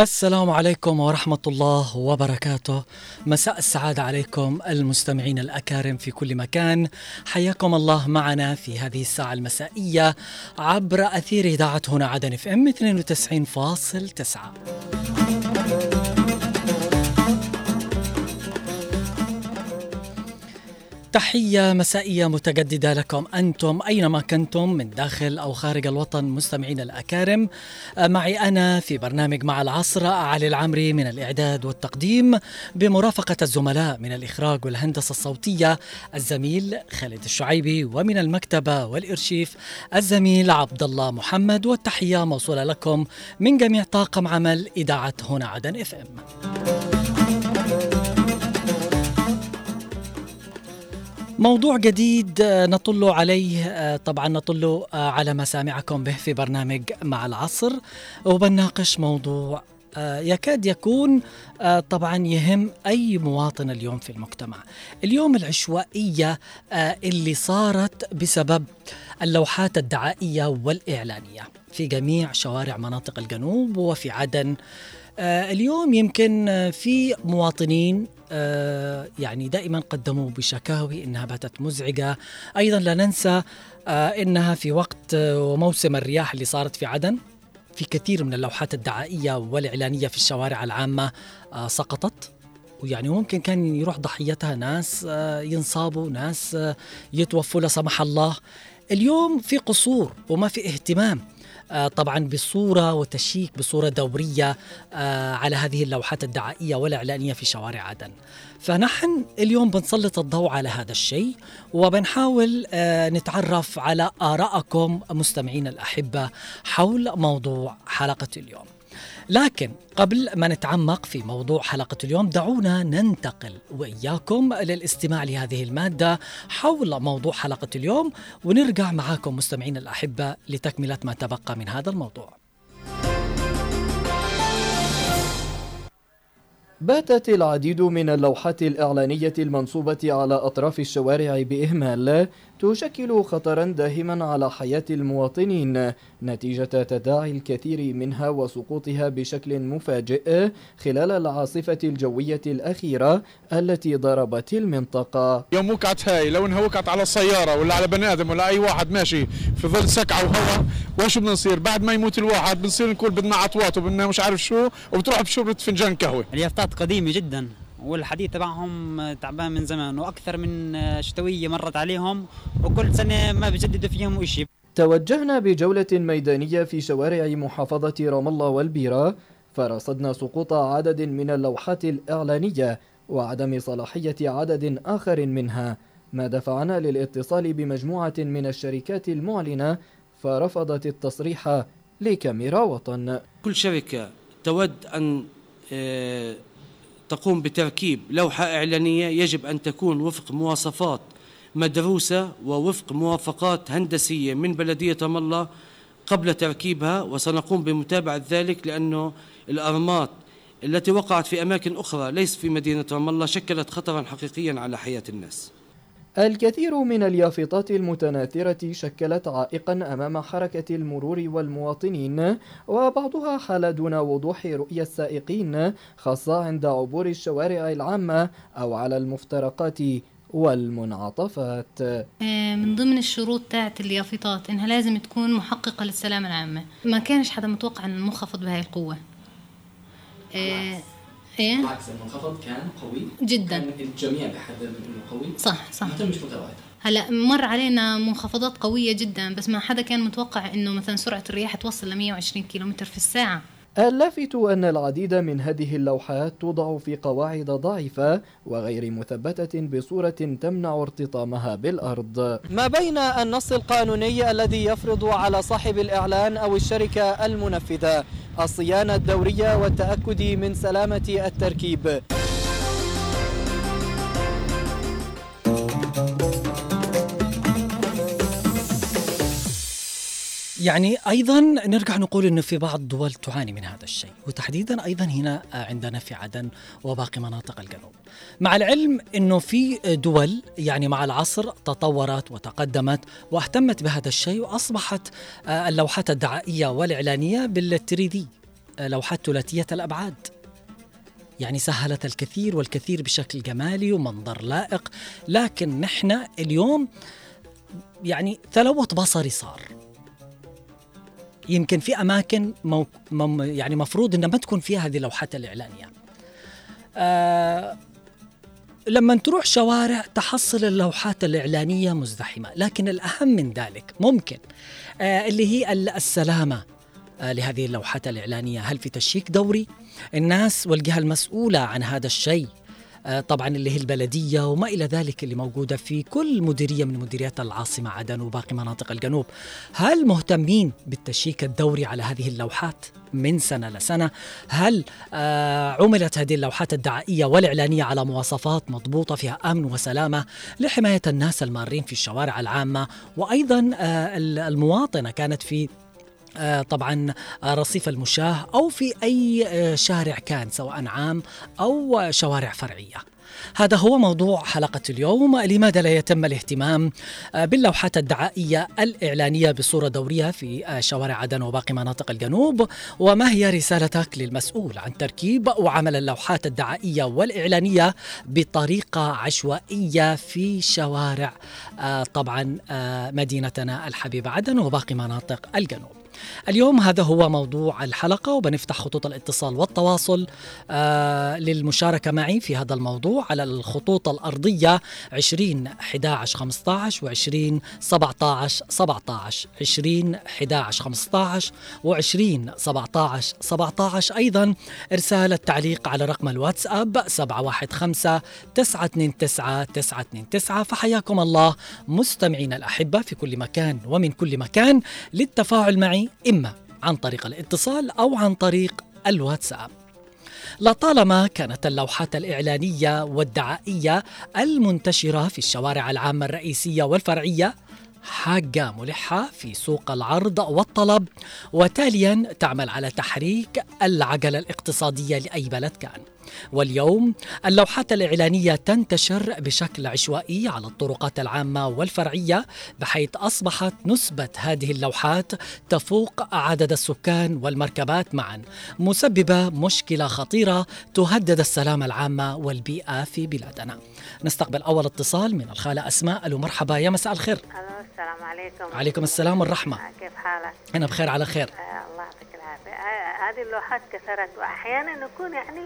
السلام عليكم ورحمة الله وبركاته. مساء السعادة عليكم المستمعين الأكارم في كل مكان. حياكم الله معنا في هذه الساعة المسائية عبر أثير إذاعة هنا عدن اف ام 92.9 تحية مسائية متجددة لكم أنتم أينما كنتم من داخل أو خارج الوطن مستمعين الأكارم. معي أنا في برنامج مع العصر علي العمري من الإعداد والتقديم بمرافقة الزملاء من الإخراج والهندسة الصوتية الزميل خالد الشعيبي ومن المكتبة والإرشيف الزميل عبد الله محمد. والتحية موصولة لكم من جميع طاقم عمل إذاعة هنا عدن إف إم. موضوع جديد آه، نطل عليه آه، طبعا نطل آه، على مسامعكم به في برنامج مع العصر وبناقش موضوع يكاد يكون طبعا يهم أي مواطن اليوم في المجتمع. اليوم العشوائية اللي صارت بسبب اللوحات الدعائية والإعلانية في جميع شوارع مناطق الجنوب وفي عدن. اليوم يمكن في مواطنين يعني دائما قدموا بشكاوي إنها باتت مزعجة. أيضا لا ننسى آه، إنها في وقت آه، وموسم الرياح اللي صارت في عدن في كثير من اللوحات الدعائية والإعلانية في الشوارع العامة سقطت. ويعني ممكن كان يروح ضحيتها ناس ينصابوا ناس يتوفوا لا سمح الله. اليوم في قصور وما في اهتمام. آه، طبعا بصورة وتشيك بصورة دورية آه، على هذه اللوحات الدعائية والإعلانية في شوارع عدن. فنحن اليوم بنسلط الضوء على هذا الشيء وبنحاول آه، نتعرف على آرائكم مستمعين الأحبة حول موضوع حلقة اليوم. لكن قبل ما نتعمق في موضوع حلقة اليوم دعونا ننتقل وإياكم للاستماع لهذه المادة حول موضوع حلقة اليوم ونرجع معاكم مستمعين الأحبة لتكملة ما تبقى من هذا الموضوع. باتت العديد من اللوحات الإعلانية المنصوبة على أطراف الشوارع بإهمال تشكل خطرا داهما على حياة المواطنين. نتيجة تداعي الكثير منها وسقوطها بشكل مفاجئ خلال العاصفة الجوية الأخيرة التي ضربت المنطقة. يوم وقعت هاي لو انها وقعت على سيارة ولا على بني آدم ولا أي واحد ماشي. في ظل سكعة وهواء وشو بدنا نصير بعد ما يموت الواحد بنصير نقول بدنا عطوات وبدنا مش عارف شو وبتروح بشربة فنجان قهوة. اليافطات قديمة جدا. والحديث تبعهم تعبان من زمان وأكثر من شتوية مرت عليهم وكل سنة ما بجددوا فيهم شيء توجهنا بجولة ميدانية في شوارع محافظة رام الله والبيرة فرصدنا سقوط عدد من اللوحات الإعلانية وعدم صلاحية عدد آخر منها. ما دفعنا للاتصال بمجموعة من الشركات المعلنة فرفضت التصريح لكاميرا وطن. كل شركة تود أن آه، تقوم بتركيب لوحة إعلانية يجب أن تكون وفق مواصفات مدروسة ووفق موافقات هندسية من بلدية رام الله قبل تركيبها وسنقوم بمتابعة ذلك لأنه الأرمات التي وقعت في أماكن أخرى ليس في مدينة رام الله شكلت خطرا حقيقيا على حياة الناس. الكثير من اليافطات المتناثرة شكلت عائقا أمام حركة المرور والمواطنين وبعضها حال دون وضوح رؤية السائقين خاصة عند عبور الشوارع العامة أو على المفترقات والمنعطفات. آه، من ضمن الشروط تاعت اليافطات إنها لازم تكون محققة للسلامة العامة. ما كانش حدا متوقع إن المنخفض بهاي القوة. آه إيه؟ بالعكس المنخفض كان قوي. جدا. كان الجميع بحدد إنه قوي. صح صح. ما تمش متابعتها هلا مر علينا منخفضات قوية جدا بس ما حدا كان متوقع إنه مثلا سرعة الرياح توصل ل 120 كيلومتر في الساعة. اللافت أن العديد من هذه اللوحات توضع في قواعد ضعيفة وغير مثبتة بصورة تمنع ارتطامها بالأرض. ما بين النص القانوني الذي يفرض على صاحب الإعلان أو الشركة المنفذة الصيانة الدورية والتأكد من سلامة التركيب. يعني أيضا نرجع نقول إنه في بعض الدول تعاني من هذا الشيء وتحديدا أيضا هنا عندنا في عدن وباقي مناطق الجنوب. مع العلم إنه في دول يعني مع العصر تطورت وتقدمت واهتمت بهذا الشيء وأصبحت اللوحات الدعائية والإعلانية بالتريدي آه، لوحات ثلاثية الأبعاد. يعني سهلت الكثير والكثير بشكل جمالي ومنظر لائق لكن نحن اليوم يعني تلوث بصري صار. يمكن في أماكن مو يعني مفروض إنها ما تكون فيها هذه اللوحات الإعلانية. آه لما تروح شوارع تحصل اللوحات الإعلانية مزدحمة لكن الأهم من ذلك ممكن آه اللي هي السلامة آه لهذه اللوحات الإعلانية. هل في تشيك دوري؟ الناس والجهة المسؤولة عن هذا الشيء. طبعا اللي هي البلدية وما إلى ذلك اللي موجودة في كل مديرية من مديريات العاصمة عدن وباقي مناطق الجنوب. هل مهتمين بالتشيك الدوري على هذه اللوحات من سنة لسنة؟ هل آه عملت هذه اللوحات الدعائية والإعلانية على مواصفات مضبوطة فيها أمن وسلامة لحماية الناس المارين في الشوارع العامة؟ وأيضا آه المواطنة كانت في آه، طبعا آه، رصيف المشاه أو في أي آه، شارع كان سواء عام أو شوارع فرعية. هذا هو موضوع حلقة اليوم. لماذا لا يتم الاهتمام باللوحات الدعائية الإعلانية بصورة دورية في شوارع عدن وباقي مناطق الجنوب؟ وما هي رسالتك للمسؤول عن تركيب وعمل اللوحات الدعائية والإعلانية بطريقة عشوائية في شوارع طبعا مدينتنا الحبيبة عدن وباقي مناطق الجنوب؟ اليوم هذا هو موضوع الحلقة وبنفتح خطوط الاتصال والتواصل آه للمشاركة معي في هذا الموضوع على الخطوط الأرضية 20 11 15 و 20 17 17 20 11 15 و 20 17 17 أيضا إرسال التعليق على رقم الواتساب 715 929 929 فحياكم الله مستمعينا الأحبة في كل مكان ومن كل مكان للتفاعل معي إما عن طريق الاتصال أو عن طريق الواتساب. لطالما كانت اللوحات الإعلانية والدعائية المنتشرة في الشوارع العامة الرئيسية والفرعية حاجة ملحة في سوق العرض والطلب وتاليا تعمل على تحريك العجلة الاقتصادية لأي بلد كان. واليوم اللوحات الإعلانية تنتشر بشكل عشوائي على الطرقات العامة والفرعية بحيث أصبحت نسبة هذه اللوحات تفوق عدد السكان والمركبات معا مسببة مشكلة خطيرة تهدد السلامة العامة والبيئة في بلادنا. نستقبل أول اتصال من الخالة أسماء. ألو مرحبا يا مساء الخير. السلام عليكم. عليكم السلام والرحمة. كيف حالك؟ أنا بخير على خير. آه الله يعطيك العافية. آه هذه اللوحات كثرت وأحيانا يكون يعني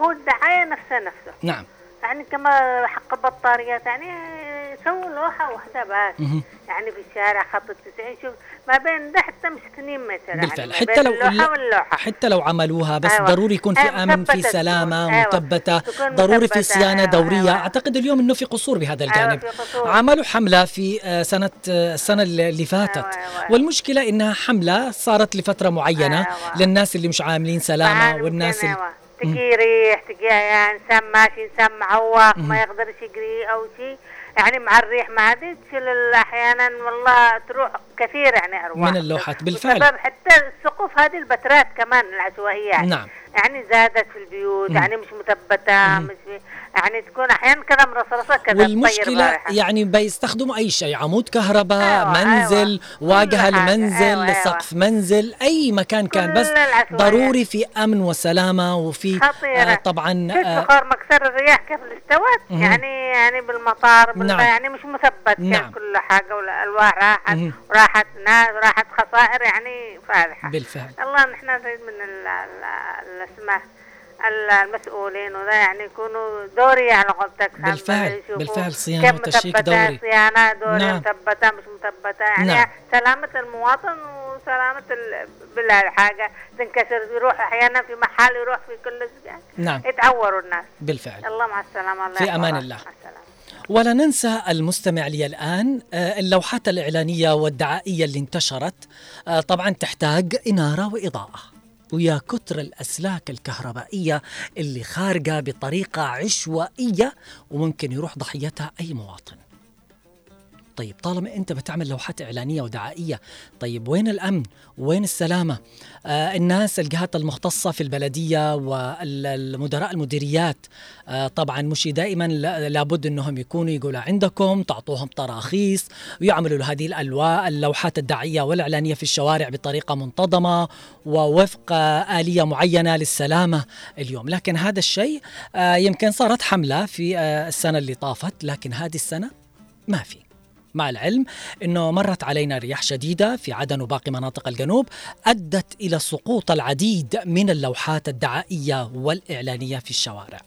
هو الدعاية نفسها نفسه نعم يعني كما حق البطاريات يعني سووا لوحة واحدة بس. يعني في الشارع خط التسعين شوف ما بين ده حتى مش سنين مثلا بالفعل يعني حتى لو اللوحة واللوحة حتى لو عملوها بس أيوة. ضروري يكون في أيوة، أمن في سلامة. أيوة. مثبتة ضروري في. صيانة أيوة. دورية أيوة. أعتقد اليوم إنه في قصور بهذا الجانب في قصور. عملوا حملة في آه، سنة آه، السنة اللي فاتت أيوة، أيوة. والمشكلة إنها حملة صارت لفترة معينة أيوة. للناس اللي مش عاملين سلامة والناس أيوة. تجي ريح تجي يعني إنسان ماشي إنسان معوق ما يقدرش يجري أو شيء يعني مع الريح ما هذه تشيل أحيانا والله تروح كثير يعني أرواح من اللوحات، بالفعل. بسبب حتى السقوف هذه البترات كمان العشوائية يعني. نعم. يعني زادت في البيوت مم. يعني مش مثبتة مش يعني تكون أحيانا كذا مرصرصه كذا بارحة. يعني بيستخدموا أي شيء عمود كهرباء أيوة، منزل أيوة. واجهة كل حاجة. المنزل أيوة، أيوة. سقف منزل أي مكان كان بس. ضروري في أمن وسلامة وفي خطيرة آه طبعا آه بخار مكسر الرياح كيف استوت مهم. يعني يعني بالمطار بال نعم. يعني مش مثبت نعم. كل حاجة والألواح راحت. وراحت ناس راحت خسائر يعني فادحه بالفعل الله نحن نريد من ال- المسؤولين وذا يعني يكونوا دوري على قولتك بالفعل- بالفعل صيانة كيف وتشييك دوري. صيانة دوري نعم. مثبتة مش مثبتة يعني نعم. سلامة المواطن وسلامة ال- بالحاجة تنكسر يروح أحيانا في محل يروح في كل يعني نعم يتعوروا الناس بالفعل الله مع السلامة الله في. أمان الله. مع السلامة ولا ننسى المستمع لي الآن آه، اللوحات الإعلانية والدعائية اللي انتشرت آه، طبعا تحتاج إنارة وإضاءة ويا كتر الأسلاك الكهربائية اللي خارجة بطريقة عشوائية وممكن يروح ضحيتها أي مواطن. طيب طالما أنت بتعمل لوحات إعلانية ودعائية طيب وين الأمن؟ وين السلامة؟ آه الناس الجهات المختصة في البلدية والمدراء المديريات آه طبعا مش دائما لا- لابد إنهم يكونوا يقولوا عندكم تعطوهم تراخيص ويعملوا هذه الألواء اللوحات الدعائية والإعلانية في الشوارع بطريقة منتظمة ووفق آلية معينة للسلامة اليوم. لكن هذا الشيء آه يمكن صارت حملة في آه السنة اللي طافت لكن هذه السنة ما في. مع العلم إنه مرت علينا رياح شديدة في عدن وباقي مناطق الجنوب أدت إلى سقوط العديد من اللوحات الدعائية والإعلانية في الشوارع.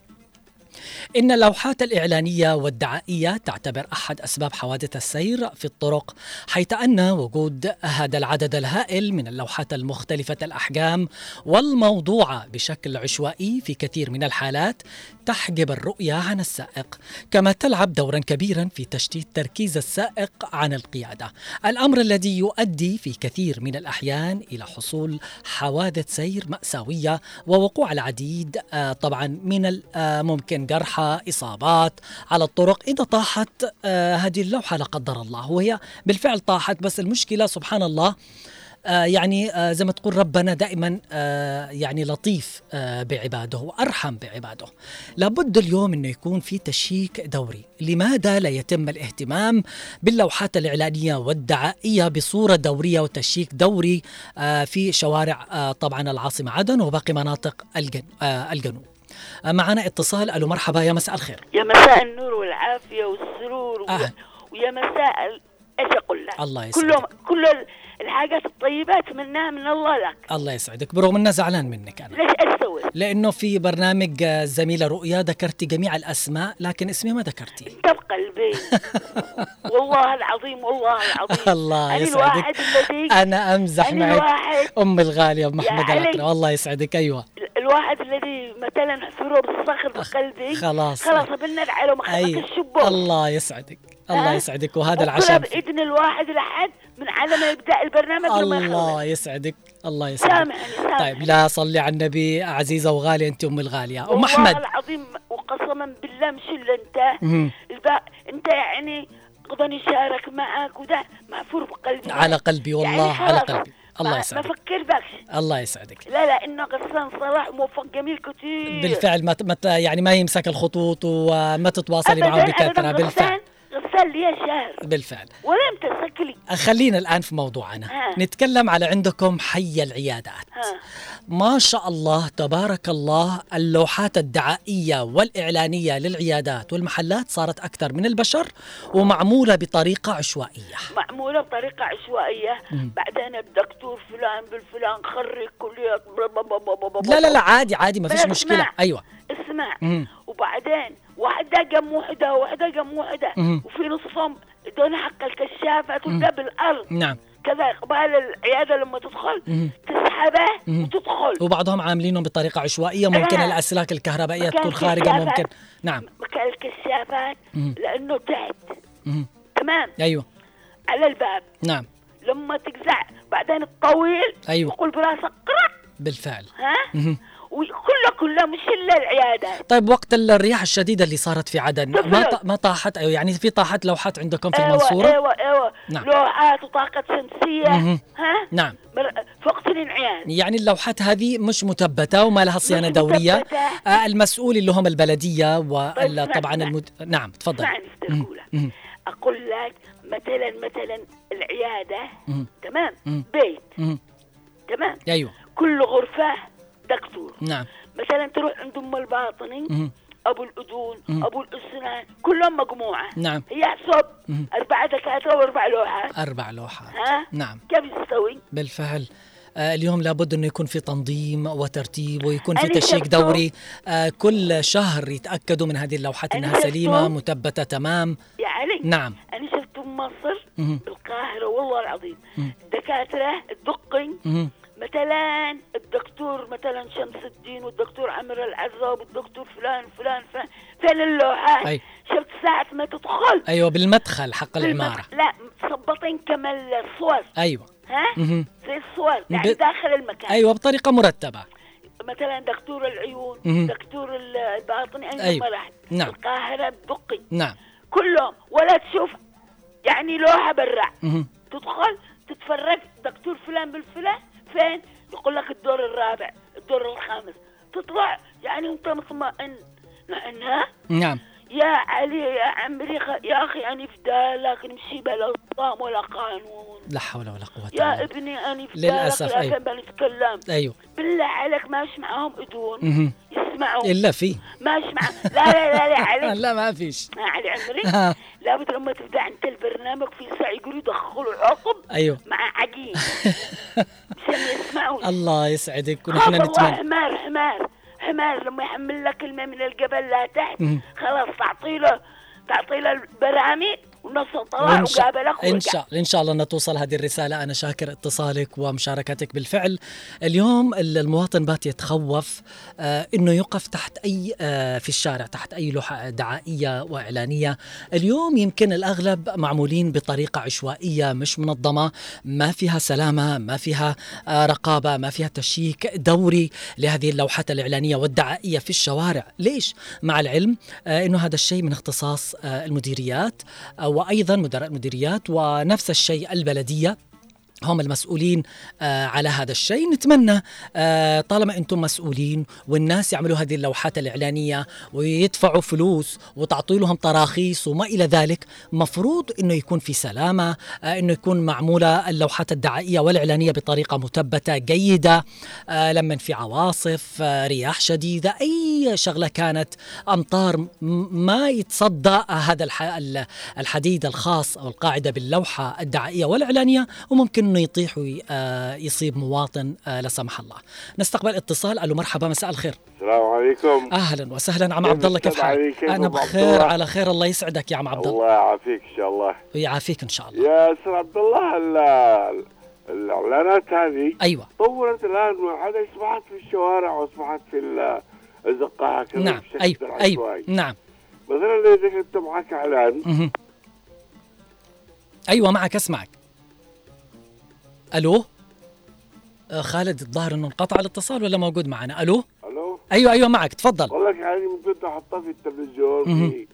إن اللوحات الإعلانية والدعائية تعتبر أحد أسباب حوادث السير في الطرق حيث أن وجود هذا العدد الهائل من اللوحات المختلفة الأحجام والموضوعة بشكل عشوائي في كثير من الحالات تحجب الرؤية عن السائق كما تلعب دورا كبيرا في تشتيت تركيز السائق عن القيادة. الأمر الذي يؤدي في كثير من الأحيان إلى حصول حوادث سير مأساوية ووقوع العديد آه، طبعا من آه، ممكن جرحى إصابات على الطرق. إذا طاحت آه، هذه اللوحة لا قدر الله وهي بالفعل طاحت بس المشكلة سبحان الله يعني آه زي ما تقول ربنا دائما آه يعني لطيف آه بعباده وأرحم بعباده. لابد اليوم إنه يكون في تشيك دوري، لماذا لا يتم الاهتمام باللوحات الإعلانية والدعائية بصورة دورية وتشيك دوري آه في شوارع آه طبعا العاصمة عدن وباقي مناطق الجن آه الجنوب. آه معنا اتصال ألو مرحبا يا مساء الخير. يا مساء النور والعافية والسرور أهلا. ويا, ويا مساء إيش أقول لك؟ الله يسعدك. كله كل ال- الحاجات الطيبة اتمناها من الله لك، الله يسعدك برغم إنه زعلان منك أنا. ليش إيش سويت؟ لأنه في برنامج آه، الزميله رؤيا ذكرتي جميع الأسماء لكن اسمي ما ذكرتي. انت بقلبي والله العظيم والله العظيم الله يسعدك أنا أمزح معك الواحد أم الغالية أم محمد. الأكرم الله يسعدك أيوه الواحد الذي مثلا حفره بالصخر بقلبي خلاص. خلاص مخبط أي الشبوك الله يسعدك الله؟ يسعدك وهذا العشاء باذن الواحد لحد من على ما يبدا البرنامج الله يسعدك الله يسعدك. سامحني سامحني. طيب لا صلي على النبي عزيزة وغالية أنت أم الغالية. أم والله أحمد. العظيم وقسما بالله مش الا انت. أنت يعني قضاني شارك معك وده محفور بقلبي. على قلبي والله يعني على قلبي. الله يسعدك. ما فكر بكش. الله يسعدك. لا لا إنه غسان صلاح موفق جميل كتير. بالفعل ما يعني ما يمسك الخطوط وما تتواصلي معه بكثره بالفعل. لي شهر. بالفعل. ولم تسك لي خلينا الآن في موضوعنا. ها. نتكلم على عندكم حي العيادات. ها. ما شاء الله تبارك الله اللوحات الدعائية والإعلانية للعيادات والمحلات صارت أكثر من البشر ومعمولة بطريقة عشوائية. معمولة بطريقة عشوائية. بعدين الدكتور فلان بالفلان خرج كلية. لا لا لا عادي عادي ما فيش مشكلة. اسمع. أيوة. اسمع. مم. وبعدين واحدة جم وحدة وواحدة جم وحدة مم. وفي نصفهم دون حق الكشافة تبدأ بالأرض نعم كذا قبال العيادة لما تدخل. تسحبه. وتدخل وبعضهم عاملينهم بطريقة عشوائية ممكن لا. الأسلاك الكهربائية مكان تكون كشافات. ممكن نعم مكان الكشافات مم. لأنه تحت. تمام أيوة على الباب نعم لما تجزع بعدين الطويل أيوة. يقول براسك قرق بالفعل ها. وكله كله مش الا العيادات طيب وقت الرياح الشديدة اللي صارت في عدن ما ما طاحت؟ أيوة يعني في طاحت لوحات عندكم في أيوه المنصورة؟ أيوه أيوه. نعم. لوحات وطاقة شمسية. مهم. ها؟ نعم. فوق عيان يعني اللوحات هذه مش مثبتة وما لها دورية. مثبتة. آه المسؤول اللي هم البلدية طيب، ولا اسمع، طبعا اسمع. المد... نعم تفضل. مم. أقول لك مثلا مثلا العيادة. مم. تمام؟ مم. بيت. مم. تمام؟ أيوة. كل غرفة دكتور نعم مثلا تروح عند ام الباطني مم. أبو الأذون مم. أبو الأسنان كلهم مجموعه نعم هي حسب مم. أربعة دكاترة وأربع لوحات أربع لوحات ها نعم كيف يستوي؟ بالفعل آه اليوم لابد إنه يكون في تنظيم وترتيب ويكون في تشيك. دوري آه كل شهر يتأكدوا من هذه اللوحات إنها سليمة. مثبتة تمام يا علي نعم أنا شفت مهم. القاهرة والله العظيم مم. دكاترة الدقي مهم. مثلا الدكتور مثلا شمس الدين والدكتور عمرو العزاب والدكتور فلان فلان فلان فين اللوحات؟ أي. شفت ساعة ما تدخل أيوه بالمدخل حق العمارة لا مصبطين كما الصور أيوه ها؟ مهم. زي الصور يعني ب- داخل المكان أيوه بطريقة مرتبة مثلا دكتور العيون مهم. دكتور الباطني عندما أيوة. رحت نعم. القاهرة الدقي نعم كلهم ولا تشوف يعني لوحة برا. تدخل تتفرج دكتور فلان بالفلان فين؟ يقول لك الدور الرابع الدور الخامس. تطلع؟ يعني أنت مطمئن. لانها نعم. يا علي يا عمري يا أخي اني فدالك نمشي بلا نظام ولا قانون. لا حول ولا قوة يا إلا بالله. ابني فدالك للأسف، أيوة. لكن بنتكلم أيوه. بالله عليك ماش معاهم اذون مهم. يسمعوا إلا في. ماش مع لا لا لا لا علي. لا ما فيش. ما علي عمري. لابد لما تبدأ أنت البرنامج في ساعة يقولوا يدخلوا عقب أيوه. مع عجين عشان يسمعوا الله يسعدك ونحن نتمنى. حمار حمار حمار لما يحمل لك كلمه من الجبل لا تحت مم. خلاص تعطي له تعطي له البراميل والنص طلع وقابلك إن ورجع شاء إن شاء الله توصل هذه الرسالة. أنا شاكر اتصالك ومشاركتك بالفعل. اليوم ال- المواطن بات يتخوف آه أنه يقف تحت أي آه في الشارع تحت أي لوحة دعائية وإعلانية. اليوم يمكن الأغلب معمولين بطريقة عشوائية مش منظمة ما فيها سلامة ما فيها آه رقابة ما فيها تشييك دوري لهذه اللوحات الإعلانية والدعائية في الشوارع. ليش؟ مع العلم آه أنه هذا الشيء من اختصاص آه المديريات آه وأيضا مدراء المديريات ونفس الشيء البلدية. هم المسؤولين آه على هذا الشيء. نتمنى آه طالما أنتم مسؤولين والناس يعملوا هذه اللوحات الإعلانية ويدفعوا فلوس وتعطوا لهم تراخيص وما إلى ذلك مفروض إنه يكون في سلامة آه إنه يكون معمولة اللوحات الدعائية والإعلانية بطريقة مثبتة جيدة آه لما في عواصف آه رياح شديدة أي شغلة كانت أمطار ما يتصدى هذا الح- ال- الحديد الخاص أو القاعدة باللوحة الدعائية والإعلانية وممكن إنه يطيح ويصيب مواطن آه، لا سمح الله. نستقبل اتصال ألو مرحبا مساء الخير. السلام عليكم أهلا وسهلا عم عبد الله كيف؟ حالك؟ أنا بخير؟ على خير الله يسعدك يا عم عبد الله الله يعافيك إن شاء الله ويعافيك إن شاء الله. يا أستاذ عبد الله ال- الإعلانات هذه أيوه طورت الآن هذا أصبحت في الشوارع وأصبحت في ال- الزقه هكذا نعم أيوه. أيوه نعم مثلا إذا كنت معك اعلان. أيوه معك أسمعك. ألو؟ آه، خالد الظاهر إنه انقطع الاتصال ولا موجود معنا؟ ألو؟ ألو؟ أيوه أيوه معك. تفضل. لك يعني ممكن تحطها في التلفزيون. في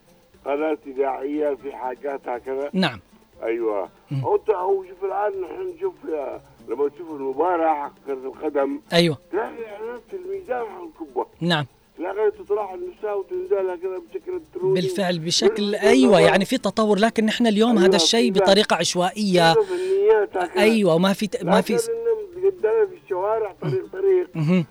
قناة إذاعية في حاجات هكذا. نعم. أيوه. انت أو شوف الآن نحن نشوف يا- لما تشوف المباراة حق كره القدم أيوه. تلاقي إعلانات في الميدان حق الكبه نعم. تطلع النساء وتنزل هكذا بشكل بالفعل بشكل أيوه يعني في تطور لكن نحن اليوم هذا الشيء بطريقة عشوائية. أيوة، أيوه وما في ما في في الشوارع طريق طريق.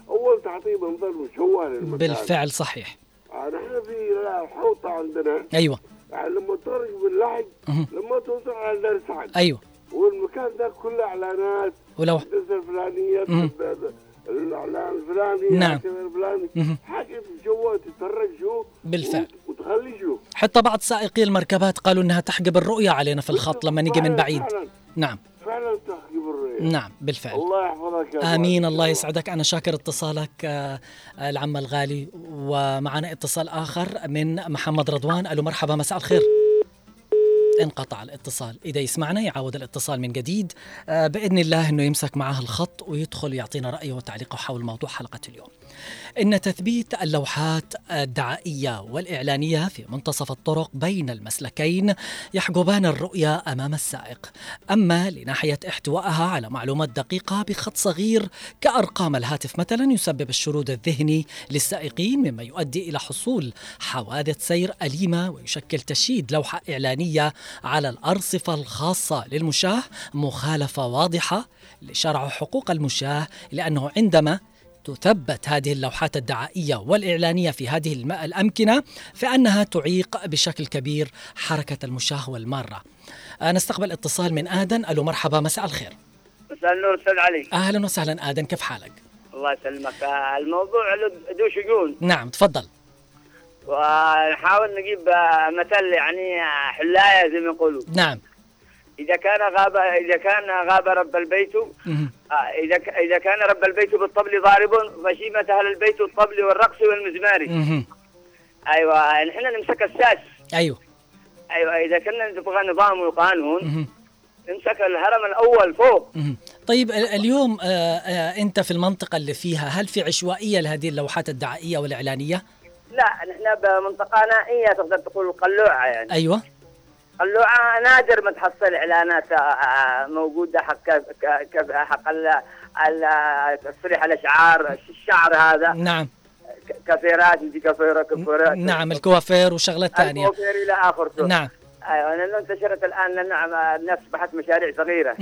أول تعطيه منظر مشوه للمكان بالفعل صحيح. آه، نحن في الحوطة عندنا. أيوه. يعني لما تخرج باللحج مهم. لما توصل على دار سعد أيوه. والمكان ده كله إعلانات. ولو الفلانية مهم. الاعلان الفلاني نعم. الفلاني. حاجة مشوه تتفرج شو بالفعل. وت- وتخلي شو حتى بعض سائقي المركبات قالوا إنها تحجب الرؤية علينا في الخط لما نيجي من بعيد فعلا نعم فعلا تحجب الرؤيه نعم بالفعل الله يحفظك يا آمين بارك الله يسعدك أنا شاكر اتصالك آه، العم الغالي ومعنا اتصال آخر من محمد رضوان ألو مرحبا مساء الخير انقطع الاتصال. إذا يسمعنا يعاود الاتصال من جديد. آه، بإذن الله أنه يمسك معه الخط ويدخل يعطينا رأيه وتعليقه حول موضوع حلقة اليوم. إن تثبيت اللوحات الدعائية والإعلانية في منتصف الطرق بين المسلكين يحجبان الرؤية أمام السائق. أما لناحية احتوائها على معلومات دقيقة بخط صغير كأرقام الهاتف مثلا يسبب الشرود الذهني للسائقين مما يؤدي إلى حصول حوادث سير أليمة ويشكل تشييد لوحة إعلانية على الأرصفة الخاصة للمشاة مخالفة واضحة لشرع حقوق المشاة لأنه عندما تثبت هذه اللوحات الدعائية والإعلانية في هذه الأمكنة فإنها تعيق بشكل كبير حركة المشاة والمارة آه، نستقبل اتصال من آدن. ألو مرحبا مساء الخير. مساء النور أستاذ علي. أهلا وسهلا آدن. كيف حالك؟ الله يسلمك. آه، الموضوع له شجون نعم تفضل. ونحاول نجيب مثل يعني حلاية زي ما يقولوا نعم إذا كان غاب إذا كان غاب رب البيت. آه، إذا إذا كان رب البيت بالطبل ضارب فشيمة أهل البيت الطبل والرقص والمزمار. أيوه نحن نمسك الساس أيوه أيوه إذا كنا نبغى نظام وقانون. نمسك الهرم الأول فوق. طيب ال- اليوم آه، آه، أنت في المنطقة اللي فيها هل في عشوائية لهذه اللوحات الدعائية والإعلانية؟ لا نحن بمنطقة نائية تقدر تقول القلوعة يعني. أيوه. اللوعة نادر ما تحصل إعلانات آه، آه، موجودة حق حق ال- ال- تصريح الأشعار الشعر هذا. نعم. كافيرات يجي كافيرا كافيرا نعم الكوافير وشغلات ثانية. الكوافير إلى اخره نعم. أيوه لأنه انتشرت الآن لأنه الناس أصبحت مشاريع صغيرة.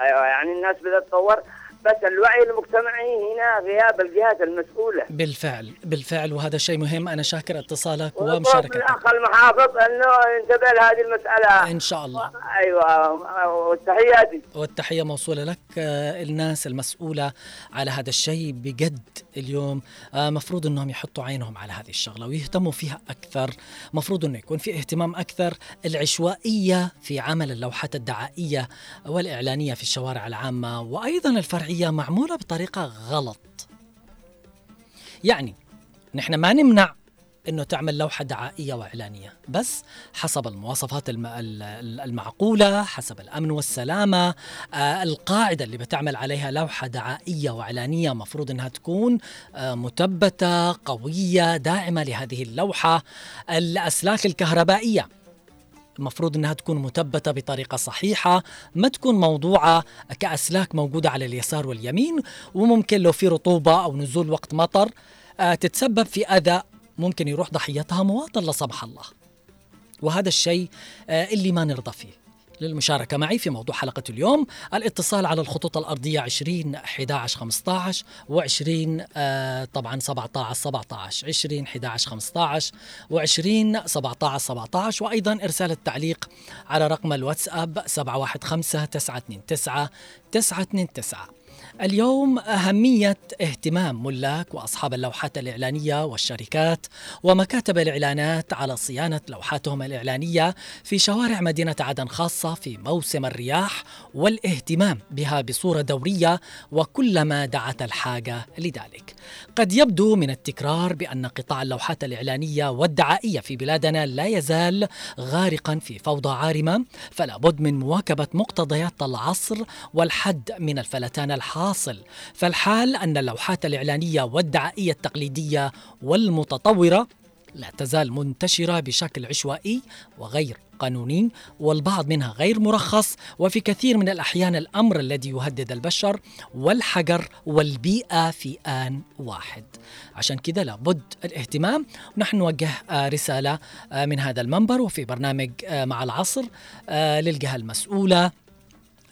أيوه يعني الناس بدأت تطور. بس الوعي المجتمعي هنا غياب الجهات المسؤولة. بالفعل بالفعل وهذا شيء مهم. أنا شاكر اتصالك ومشاركتك. الاخ المحافظ أنه ينتبه لهذه المسألة. إن شاء الله. أيوه وتحياتي والتحية موصولة لك آه، الناس المسؤولة على هذا الشيء بجد اليوم. آه، مفروض أنهم يحطوا عينهم على هذه الشغلة ويهتموا فيها أكثر. مفروض أنه يكون في اهتمام أكثر العشوائية في عمل اللوحات الدعائية والإعلانية في الشوارع العامة وأيضا الفرعية معمولة بطريقة غلط. يعني نحن ما نمنع إنه تعمل لوحة دعائية وإعلانية بس حسب المواصفات الم- ال- المعقولة حسب الأمن والسلامة آه القاعدة اللي بتعمل عليها لوحة دعائية وإعلانية مفروض إنها تكون آه مثبتة قوية داعمة لهذه اللوحة. الأسلاك الكهربائية المفروض إنها تكون مثبتة بطريقة صحيحة ما تكون موضوعة كأسلاك موجودة على اليسار واليمين وممكن لو في رطوبة أو نزول وقت مطر آه، تتسبب في أذى ممكن يروح ضحيتها مواطن لا سمح الله. وهذا الشيء آه، اللي ما نرضى فيه. للمشاركة معي في موضوع حلقة اليوم الاتصال على الخطوط الأرضية 20 11 15 و20 آه طبعا 17 17 20 11 15 و20 17 17 وأيضا إرسال التعليق على رقم الواتساب 715 929 929 اليوم أهمية اهتمام ملاك وأصحاب اللوحات الإعلانية والشركات ومكاتب الإعلانات على صيانة لوحاتهم الإعلانية في شوارع مدينة عدن خاصة في موسم الرياح والاهتمام بها بصورة دورية وكلما دعت الحاجة لذلك. قد يبدو من التكرار بأن قطاع اللوحات الإعلانية والدعائية في بلادنا لا يزال غارقا في فوضى عارمة فلا بد من مواكبة مقتضيات العصر والحد من الفلتان الحاصل فالحال أن اللوحات الإعلانية والدعائية التقليدية والمتطورة لا تزال منتشرة بشكل عشوائي وغير قانوني والبعض منها غير مرخص وفي كثير من الأحيان الأمر الذي يهدد البشر والحجر والبيئة في آن واحد. عشان كذا لابد الاهتمام. ونحن نوجه آه، رسالة آه، من هذا المنبر وفي برنامج آه، مع العصر للجهة المسؤولة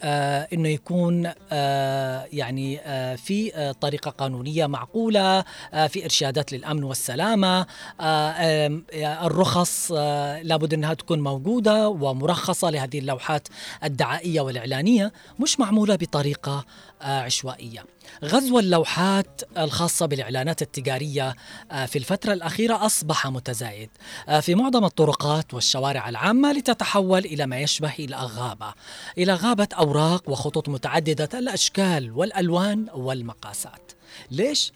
آه إنه يكون آه يعني آه في آه طريقة قانونية معقولة آه في إرشادات للأمن والسلامة آه آه الرخص آه لابد إنها تكون موجودة ومرخصة لهذه اللوحات الدعائية والإعلانية مش معمولة بطريقة عشوائية. غزو اللوحات الخاصة بالإعلانات التجارية آه، في الفترة الأخيرة أصبح متزايد آه، في معظم الطرقات والشوارع العامة لتتحول إلى ما يشبه إلى غابة إلى غابة أوراق وخطوط متعددة الأشكال والألوان والمقاسات. ليش؟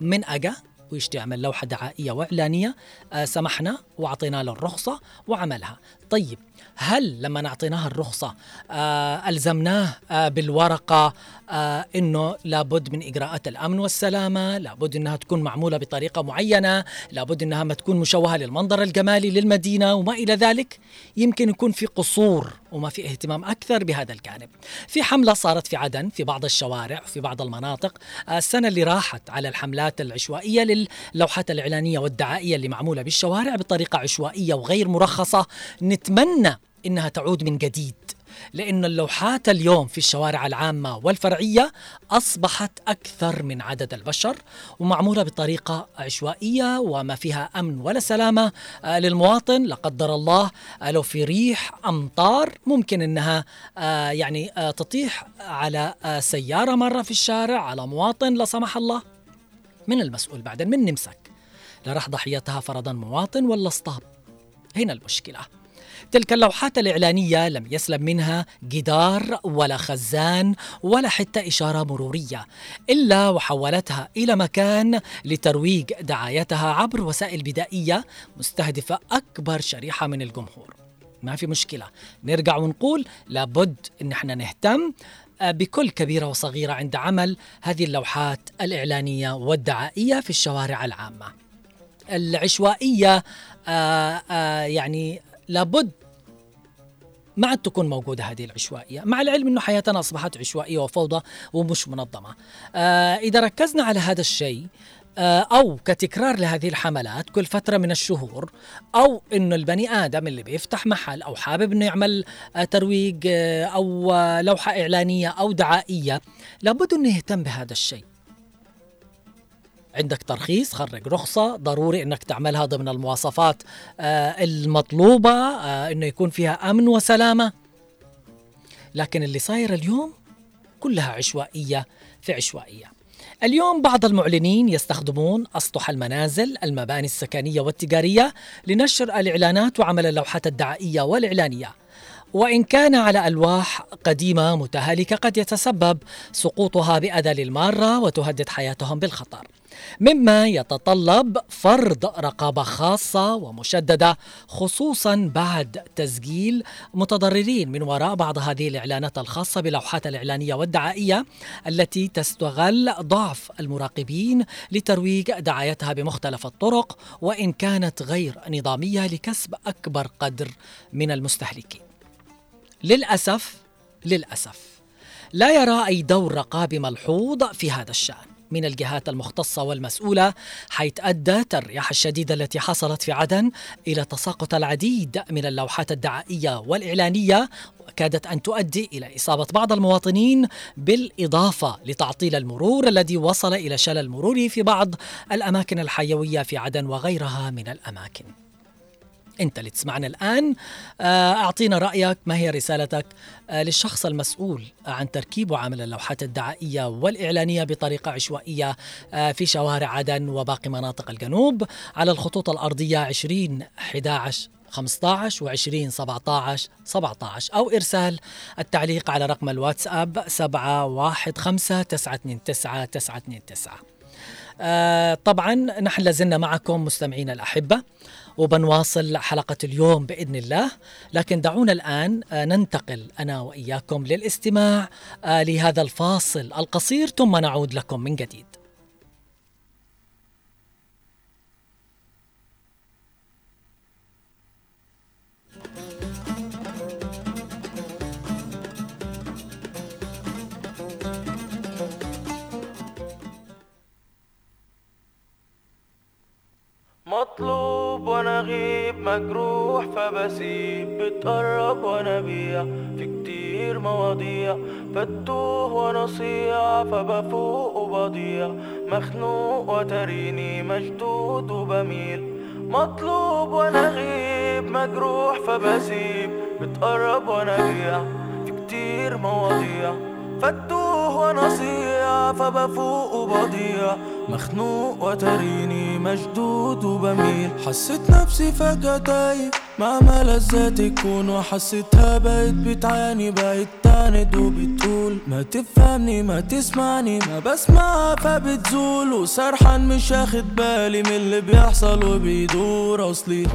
من أجا ويشتي يعمل لوحة دعائية وإعلانية آه، سمحنا وأعطينا له الرخصة وعملها. طيب هل لما أعطيناها الرخصة آه ألزمناه آه بالورقة آه إنه لابد من إجراءات الأمن والسلامة لابد إنها تكون معمولة بطريقة معينة لابد إنها ما تكون مشوهة للمنظر الجمالي للمدينة وما إلى ذلك؟ يمكن يكون في قصور وما في اهتمام أكثر بهذا الجانب. في حملة صارت في عدن في بعض الشوارع في بعض المناطق. آه السنة اللي راحت على الحملات العشوائية للوحات الإعلانية والدعائية اللي معمولة بالشوارع بطريقة عشوائية وغير مرخصة نتمنى إنها تعود من جديد لأن اللوحات اليوم في الشوارع العامة والفرعية أصبحت أكثر من عدد البشر ومعمولة بطريقة عشوائية وما فيها أمن ولا سلامة آه، للمواطن. لا قدر الله آه، لو في ريح أمطار ممكن أنها آه، يعني تطيح على سيارة مرة في الشارع على مواطن لا سمح الله. من المسؤول بعدين من نمسك. لا راح ضحيتها فرضا مواطن ولا اسطاب هنا المشكلة. تلك اللوحات الإعلانية لم يسلم منها جدار ولا خزان ولا حتى إشارة مرورية إلا وحولتها إلى مكان لترويج دعايتها عبر وسائل بدائية مستهدفة أكبر شريحة من الجمهور. ما في مشكلة نرجع ونقول لابد إن إحنا نهتم آه، بكل كبيرة وصغيرة عند عمل هذه اللوحات الإعلانية والدعائية في الشوارع العامة. العشوائية آه آه يعني لابد ما عاد تكون موجودة هذه العشوائية. مع العلم أنه حياتنا أصبحت عشوائية وفوضى ومش منظمة. آه إذا ركزنا على هذا الشيء آه، أو كتكرار لهذه الحملات كل فترة من الشهور أو إنه البني آدم اللي بيفتح محل أو حابب إنه يعمل آه، ترويج آه، أو لوحة إعلانية أو دعائية لابد إنه يهتم بهذا الشيء. عندك ترخيص خرج رخصة ضروري إنك تعملها ضمن المواصفات المطلوبة إنه يكون فيها أمن وسلامة. لكن اللي صاير اليوم كلها عشوائية في عشوائية. اليوم بعض المعلنين يستخدمون أسطح المنازل المباني السكنية والتجارية لنشر الإعلانات وعمل اللوحات الدعائية والإعلانية. وإن كان على ألواح قديمة متهالكة قد يتسبب سقوطها بأذى للمارة وتهدد حياتهم بالخطر. مما يتطلب فرض رقابة خاصة ومشددة خصوصا بعد تسجيل متضررين من وراء بعض هذه الإعلانات الخاصة بلوحات الإعلانية والدعائية التي تستغل ضعف المراقبين لترويج دعايتها بمختلف الطرق وإن كانت غير نظامية لكسب أكبر قدر من المستهلكين. للأسف للأسف لا يرى أي دور رقابي ملحوظ في هذا الشأن. من الجهات المختصة والمسؤولة حيث أدت الرياح الشديدة التي حصلت في عدن إلى تساقط العديد من اللوحات الدعائية والإعلانية وكادت أن تؤدي إلى إصابة بعض المواطنين بالإضافة لتعطيل المرور الذي وصل إلى شلل مروري في بعض الأماكن الحيوية في عدن وغيرها من الأماكن. أنت اللي تسمعنا الآن. آه، أعطينا رأيك ما هي رسالتك آه، للشخص المسؤول عن تركيب وعمل اللوحات الدعائية والإعلانية بطريقة عشوائية آه، في شوارع عدن وباقي مناطق الجنوب على الخطوط الأرضية 20 11 15 و20 17 17 أو إرسال التعليق على رقم الواتساب 715 929 929 آه طبعا نحن لازلنا معكم مستمعينا الأحبة. وبنواصل حلقة اليوم بإذن الله. لكن دعونا الآن آه، ننتقل أنا وإياكم للاستماع آه، لهذا الفاصل القصير ثم نعود لكم من جديد. مطلوب وأنا غيب مجروح فبسيب بتقرب وأنا بيع في كتير مواضيع. فتوه وأنا صيع فبفوق وبضيع. مخنوق وتريني مشدود وبميل. مطلوب وأنا غيب مجروح فبسيب بتقرب وأنا بيع في كتير مواضيع. فتوه وأنا صيع فبفوق وبضيع. مخنوق وتريني مشدود وبميل. حسيت نفسي فجأة تايه. مع ملذات الكون وحسيتها بقت بتعاني بقت تعند وبتقول. ما تفهمني ما تسمعني ما بسمعها فبتزول. وسرحان مش اخد بالي من اللي بيحصل وبيدور أصلي.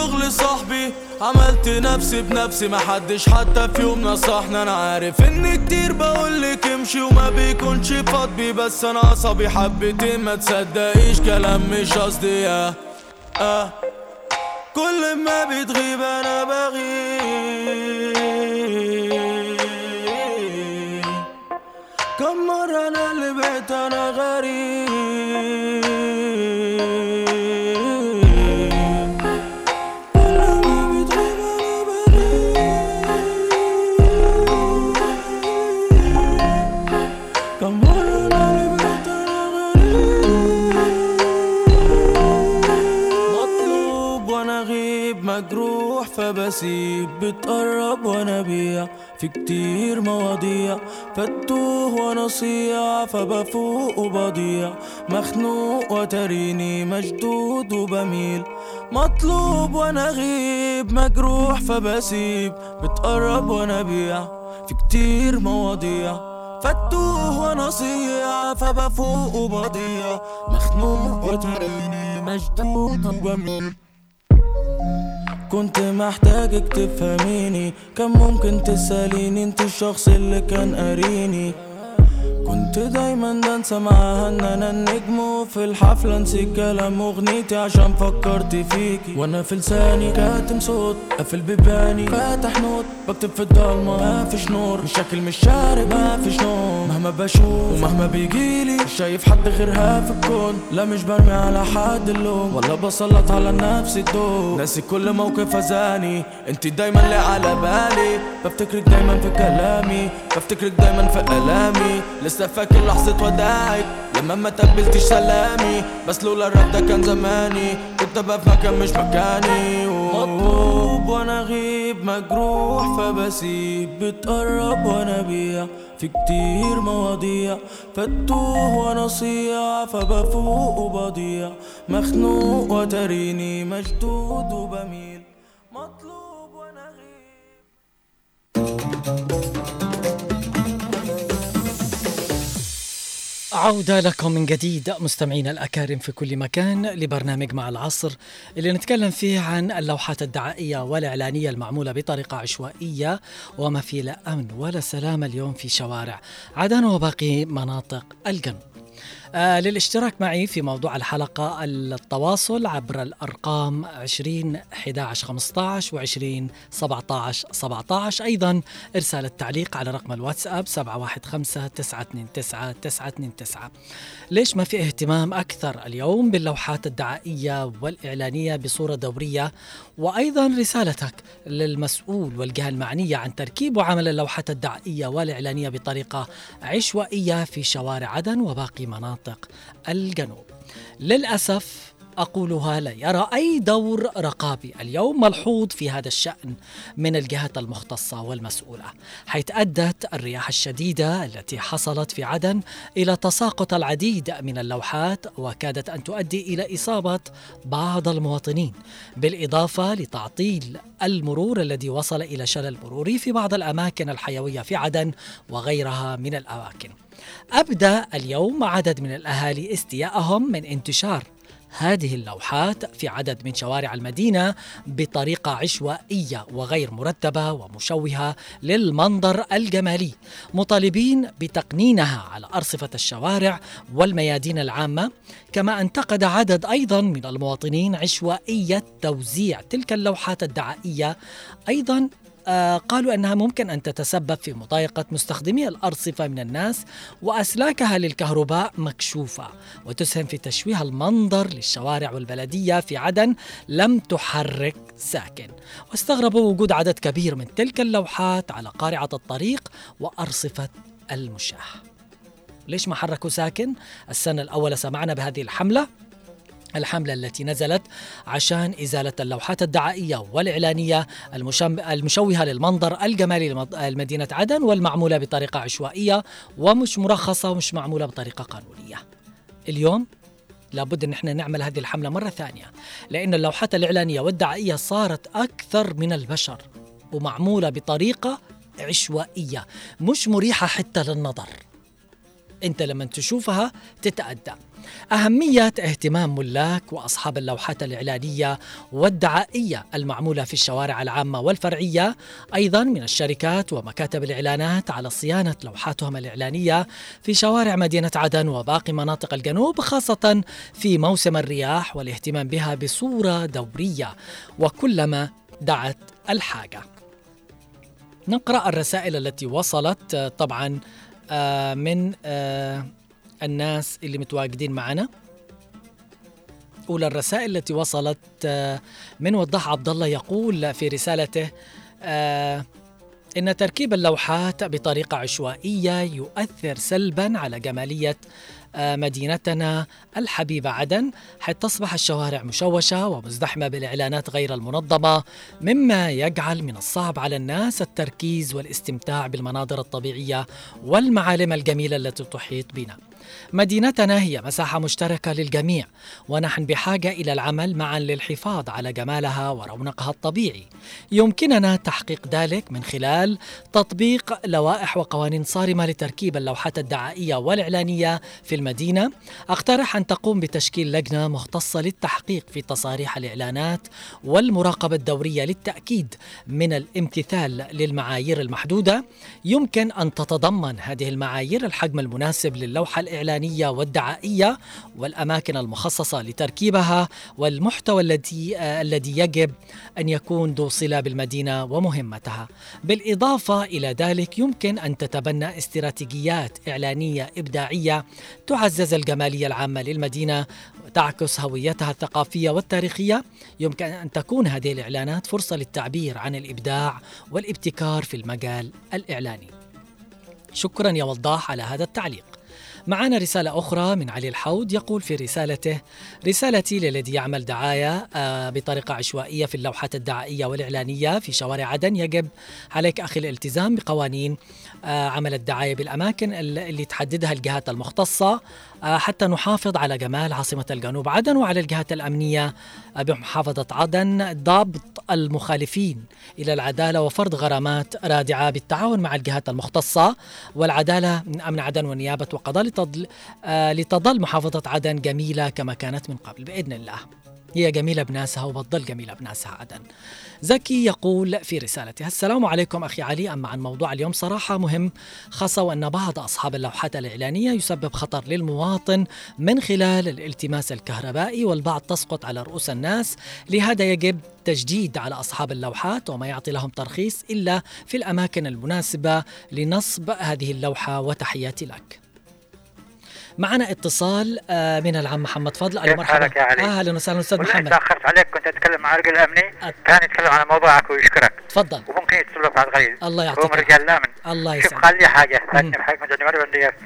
الشغل صاحبي. عملت نفسي بنفسي محدش حتى في يوم نصحني أنا عارف ان كتير بقولك امشي وما بيكونش فاضي. بس أنا عصبي حبتين ما تصدقيش كلام مش قصدي. آه آه. كل ما بتغيب أنا بغيب. كم مرة أنا اللي بقيت أنا غريب. فبسيب بتقرب وأنا بيع في كتير مواضيع فتوه وأنا صيع فبفوق وبضيع مخنوق وتريني مشدود وبميل. مطلوب وأنا غيب مجروح فبسيب. بتقرب وأنا بيع في كتير مواضيع. فتوه وأنا صيع فبفوق وبضيع مخنوق وتريني مشدود وبميل. كنت محتاجك تفهميني. كان ممكن تسأليني انت الشخص اللي كان قاريني. كنت دايما بنسى معاها ان أنا النجم وفي الحفلة نسيت كلام أغنيتي عشان فكرت فيكي. وأنا في لساني كاتم صوت قافل بيباني فاتح note. بكتب في الضلمة ما فيش نور. مش شكل مش شارب ما فيش نوم. مهما بشوف ومهما بيجيلي مش شايف حد غيرها في الكون. لا مش برمي على حد اللوم. ولا بسلط على نفسي الدور ناسي كل موقف أذاني. انت دايما اللي على بالي. بفتكرك دايما في كلامي. بفتكرك دايما في ألامي. لسه فاكر لحظة وداعك لما ما تقبلتش سلامي. بس لولا الراب ده كان زماني. كنت أبقى في مكان مش مكاني. مطلوب وأنا غيب مجروح. فبسيب بتقرب وأنا بيع في كتير مواضيع. فتوه وأنا صيع فبفوق وبضيع. مخنوق وتريني. مشدود وبميل. عودة لكم من جديد مستمعينا الأكارم في كل مكان لبرنامج مع العصر اللي نتكلم فيه عن اللوحات الدعائية والإعلانية المعمولة بطريقة عشوائية وما في لا أمن ولا سلام اليوم في شوارع عدن وباقي مناطق الجنوب. آه للاشتراك معي في موضوع الحلقة التواصل عبر الأرقام 20 11 15 و 20 17 17 أيضا إرسال التعليق على رقم الواتساب 715 929 929 ليش ما في اهتمام أكثر اليوم باللوحات الدعائية والإعلانية بصورة دورية؟ وأيضا رسالتك للمسؤول والجهة المعنية عن تركيب وعمل اللوحات الدعائية والإعلانية بطريقة عشوائية في شوارع عدن وباقي مناطق. الجنوب. للأسف أقولها لا يرى أي دور رقابي اليوم ملحوظ في هذا الشأن من الجهات المختصة والمسؤولة حيث أدت الرياح الشديدة التي حصلت في عدن إلى تساقط العديد من اللوحات وكادت أن تؤدي إلى إصابة بعض المواطنين بالإضافة لتعطيل المرور الذي وصل إلى شلل مروري في بعض الأماكن الحيوية في عدن وغيرها من الأماكن. أبدى اليوم عدد من الأهالي استياءهم من انتشار هذه اللوحات في عدد من شوارع المدينة بطريقة عشوائية وغير مرتبة ومشوهة للمنظر الجمالي مطالبين بتقنينها على أرصفة الشوارع والميادين العامة كما انتقد عدد أيضا من المواطنين عشوائية توزيع تلك اللوحات الدعائية أيضا قالوا أنها ممكن أن تتسبب في مضايقة مستخدمي الأرصفة من الناس وأسلاكها للكهرباء مكشوفة وتسهم في تشويه المنظر للشوارع والبلديه في عدن لم تحرك ساكن. واستغربوا وجود عدد كبير من تلك اللوحات على قارعة الطريق وأرصفة المشاة. ليش ما حركوا ساكن؟ السنة الأولى سمعنا بهذه الحملة. الحملة التي نزلت عشان إزالة اللوحات الدعائية والإعلانية المشوهة للمنظر الجمالي لمدينة عدن والمعمولة بطريقة عشوائية ومش مرخصة ومش معمولة بطريقة قانونية. اليوم لابد إن إحنا نعمل هذه الحملة مرة ثانية لأن اللوحات الإعلانية والدعائية صارت أكثر من البشر ومعمولة بطريقة عشوائية مش مريحة حتى للنظر. أنت لما تشوفها تتأدى. أهمية اهتمام ملاك وأصحاب اللوحات الإعلانية والدعائية المعمولة في الشوارع العامة والفرعية. أيضا من الشركات ومكاتب الإعلانات على صيانة لوحاتهم الإعلانية في شوارع مدينة عدن وباقي مناطق الجنوب خاصة في موسم الرياح والاهتمام بها بصورة دورية. وكلما دعت الحاجة. نقرأ الرسائل التي وصلت طبعا آه، من آه، الناس اللي متواجدين معنا. أولى الرسائل التي وصلت آه، من وضح عبد الله يقول في رسالته إن تركيب اللوحات بطريقة عشوائية يؤثر سلبا على جمالية مدينتنا. الحبيبة عدن حيث تصبح الشوارع مشوشة ومزدحمة بالإعلانات غير المنظمة مما يجعل من الصعب على الناس التركيز والاستمتاع بالمناظر الطبيعية والمعالم الجميلة التي تحيط بنا. مدينتنا هي مساحة مشتركة للجميع ونحن بحاجة إلى العمل معا للحفاظ على جمالها ورونقها الطبيعي. يمكننا تحقيق ذلك من خلال تطبيق لوائح وقوانين صارمة لتركيب اللوحات الدعائية والإعلانية في المدينة. أقترح أن تقوم بتشكيل لجنة مختصة للتحقيق في تصاريح الإعلانات والمراقبة الدورية للتأكيد من الامتثال للمعايير المحدودة. يمكن أن تتضمن هذه المعايير الحجم المناسب للوحة الإعلانية والدعائية والأماكن المخصصة لتركيبها والمحتوى الذي الذي يجب أن يكون ذو صلة بالمدينة ومهمتها. بالإضافة إلى ذلك يمكن أن تتبنى استراتيجيات إعلانية إبداعية تعزز الجمالية العامة للمدينة وتعكس هويتها الثقافية والتاريخية. يمكن أن تكون هذه الإعلانات فرصة للتعبير عن الإبداع والابتكار في المجال الإعلاني. شكرا يا وضاح على هذا التعليق. معنا رسالة أخرى من علي الحوض يقول في رسالته رسالتي للذي يعمل دعاية آه، بطريقة عشوائية في اللوحات الدعائية والإعلانية في شوارع عدن. يجب عليك أخي الالتزام بقوانين آه، عمل الدعاية بالأماكن اللي تحددها الجهات المختصة. حتى نحافظ على جمال عاصمة الجنوب. عدن وعلى الجهات الأمنية بمحافظة عدن ضبط المخالفين إلى العدالة وفرض غرامات رادعة بالتعاون مع الجهات المختصة. والعدالة من أمن عدن ونيابة وقضاء لتضل آه، محافظة عدن جميلة كما كانت من قبل بإذن الله. هي جميلة بناسها وبتضل جميلة بناسها عدن. زكي يقول في رسالته السلام عليكم أخي علي أما عن موضوع اليوم صراحة مهم. خاصة وأن بعض أصحاب اللوحات الإعلانية يسبب خطر للمواطن من خلال الالتماس الكهربائي والبعض تسقط على رؤوس الناس. لهذا يجب تجديد على أصحاب اللوحات وما يعطي لهم ترخيص إلا في الأماكن المناسبة لنصب هذه اللوحة وتحياتي لك. معنا اتصال آه، من العم محمد فضل. كيف مرحبا يا علي؟ أهلا وسهلا. أستاذ محمد. تأخرت عليك كنت أتكلم مع الرجل الامني كان يتكلم على موضوعك ويشكرك. تفضل. وممكن يتصل بعد قليل. الله هو يعطيك من رجال لامن الله شوف يسعدك. قال لي حاجة فاتني بحاجه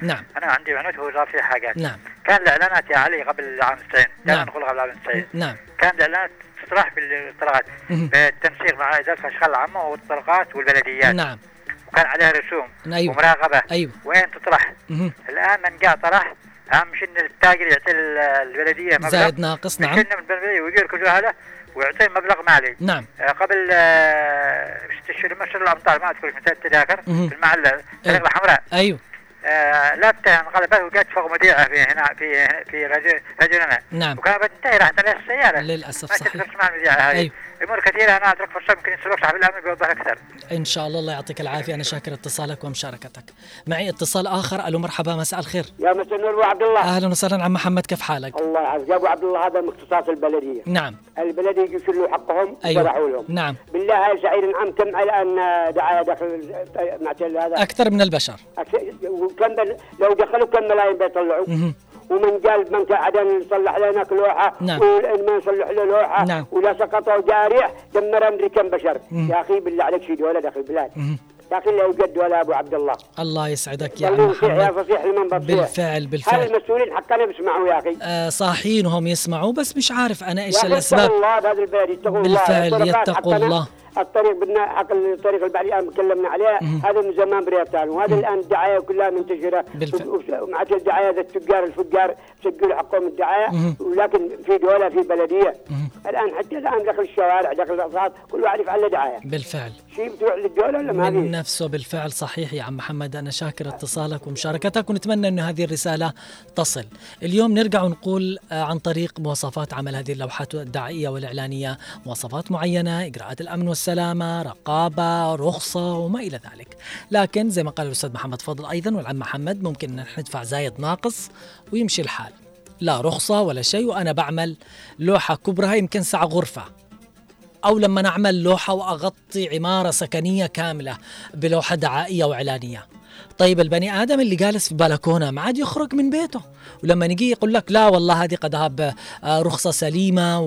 نعم. أنا عندي عنود هو صار في حاجات نعم. كان الإعلانات يا علي قبل عام 90 نعم. نقول قبل عام 90 نعم. كان الإعلانات تطرح بالطرقات. بالتنسيق مع إدارة الأشغال العامة والطرقات والبلديات. نعم. وكان عليها رسوم أيوة. ومراقبة أيوة. وين تطرح مهم. الآن من جاء طرح اهم شيء ان التاجر يعطي ال- البلدية مبلغ زائد ناقص نعم يكلم البلدية ويجير كل هذا ويعطيه مبلغ مالي نعم آه، قبل ست اشهر مشهر الأمطار ما اذكر مثال التذاكر. في المعلة الطريق أيوة. الحمراء أيوه آه، لابته انقلبت وجت فوق مذيعه في هنا في في رجل رجلنا نعم. وكانت بتنتهي راحت عليها السيارة للأسف ما صحيح تتفرج مع المذيعة هذه أيوة. امور كثيره أنا أترك فرصة يمكن يسلوك صاحب الامن بيوضح أكثر. إن شاء الله الله يعطيك العافية. أنا شاكر اتصالك ومشاركتك. معي اتصال آخر. ألو مرحبا مساء الخير. يا مساء النور أبو عبد الله. أهلا وسهلا. عم محمد كيف حالك؟ الله يعزك. يا أبو عبد الله هذا من اختصاص البلدية. نعم. البلديه يشيلوا حقهم أيوة. لهم. نعم. بالله يا سعيد نعم كم الان دعايه داخل معتل هذا؟ أكثر من البشر. أكس- وكم بل... لو دخلوا كم ملايين بيطلعوا. ومن قال من عدن يصلح لنا لوحه نعم. وإن ما نصلح له لوحه نعم. ولا سقطوا جارح دمر امري كم بشر. يا أخي بالله عليك شيء ولا داخل البلاد. يا أخي لا يوجد ولا أبو عبد الله الله يسعدك يا عم فصيح يا محمد فصيح لمن بصيح بالفعل هل بالفعل المسؤولين حقنا بيسمعوا يا أخي آه صاحيين وهم يسمعوا بس مش عارف أنا إيش الأسباب الله بهذا البلد الله بالفعل يتقوا الله. الطريق بدنا حق الطريق اللي بعد الان تكلمنا عليها. هذا من زمان بريطان وهذا الآن الدعاية كلها منتشرة. ومع الدعاية ذا التجار الفجار سجلوا حقهم الدعاية. ولكن في دولة في بلدية. الآن حتى الآن داخل الشوارع داخل الاصوات كل واحد يفعل له دعاية بالفعل شيء بتروح للدوله ولا ما من؟ نفسه بالفعل صحيح يا عم محمد أنا شاكر اتصالك ومشاركتك ونتمنى أن هذه الرسالة تصل. اليوم نرجع ونقول آه، عن طريق مواصفات عمل هذه اللوحات الدعائية والإعلانية. مواصفات معينة إجراءات الأمن والسلامة رقابة رخصة وما إلى ذلك. لكن زي ما قال الأستاذ محمد فضل أيضا والعم محمد ممكن أن ندفع زايد ناقص ويمشي الحال. لا رخصة ولا شيء وأنا بعمل لوحة كبرها يمكن سع غرفة. أو لما نعمل لوحة وأغطي عمارة سكنية كاملة بلوحة دعائية وإعلانية. طيب البني آدم اللي جالس في بلكونة ما عاد يخرج من بيته. ولما نجي يقول لك لا والله هذه قد هاب آه، رخصة سليمة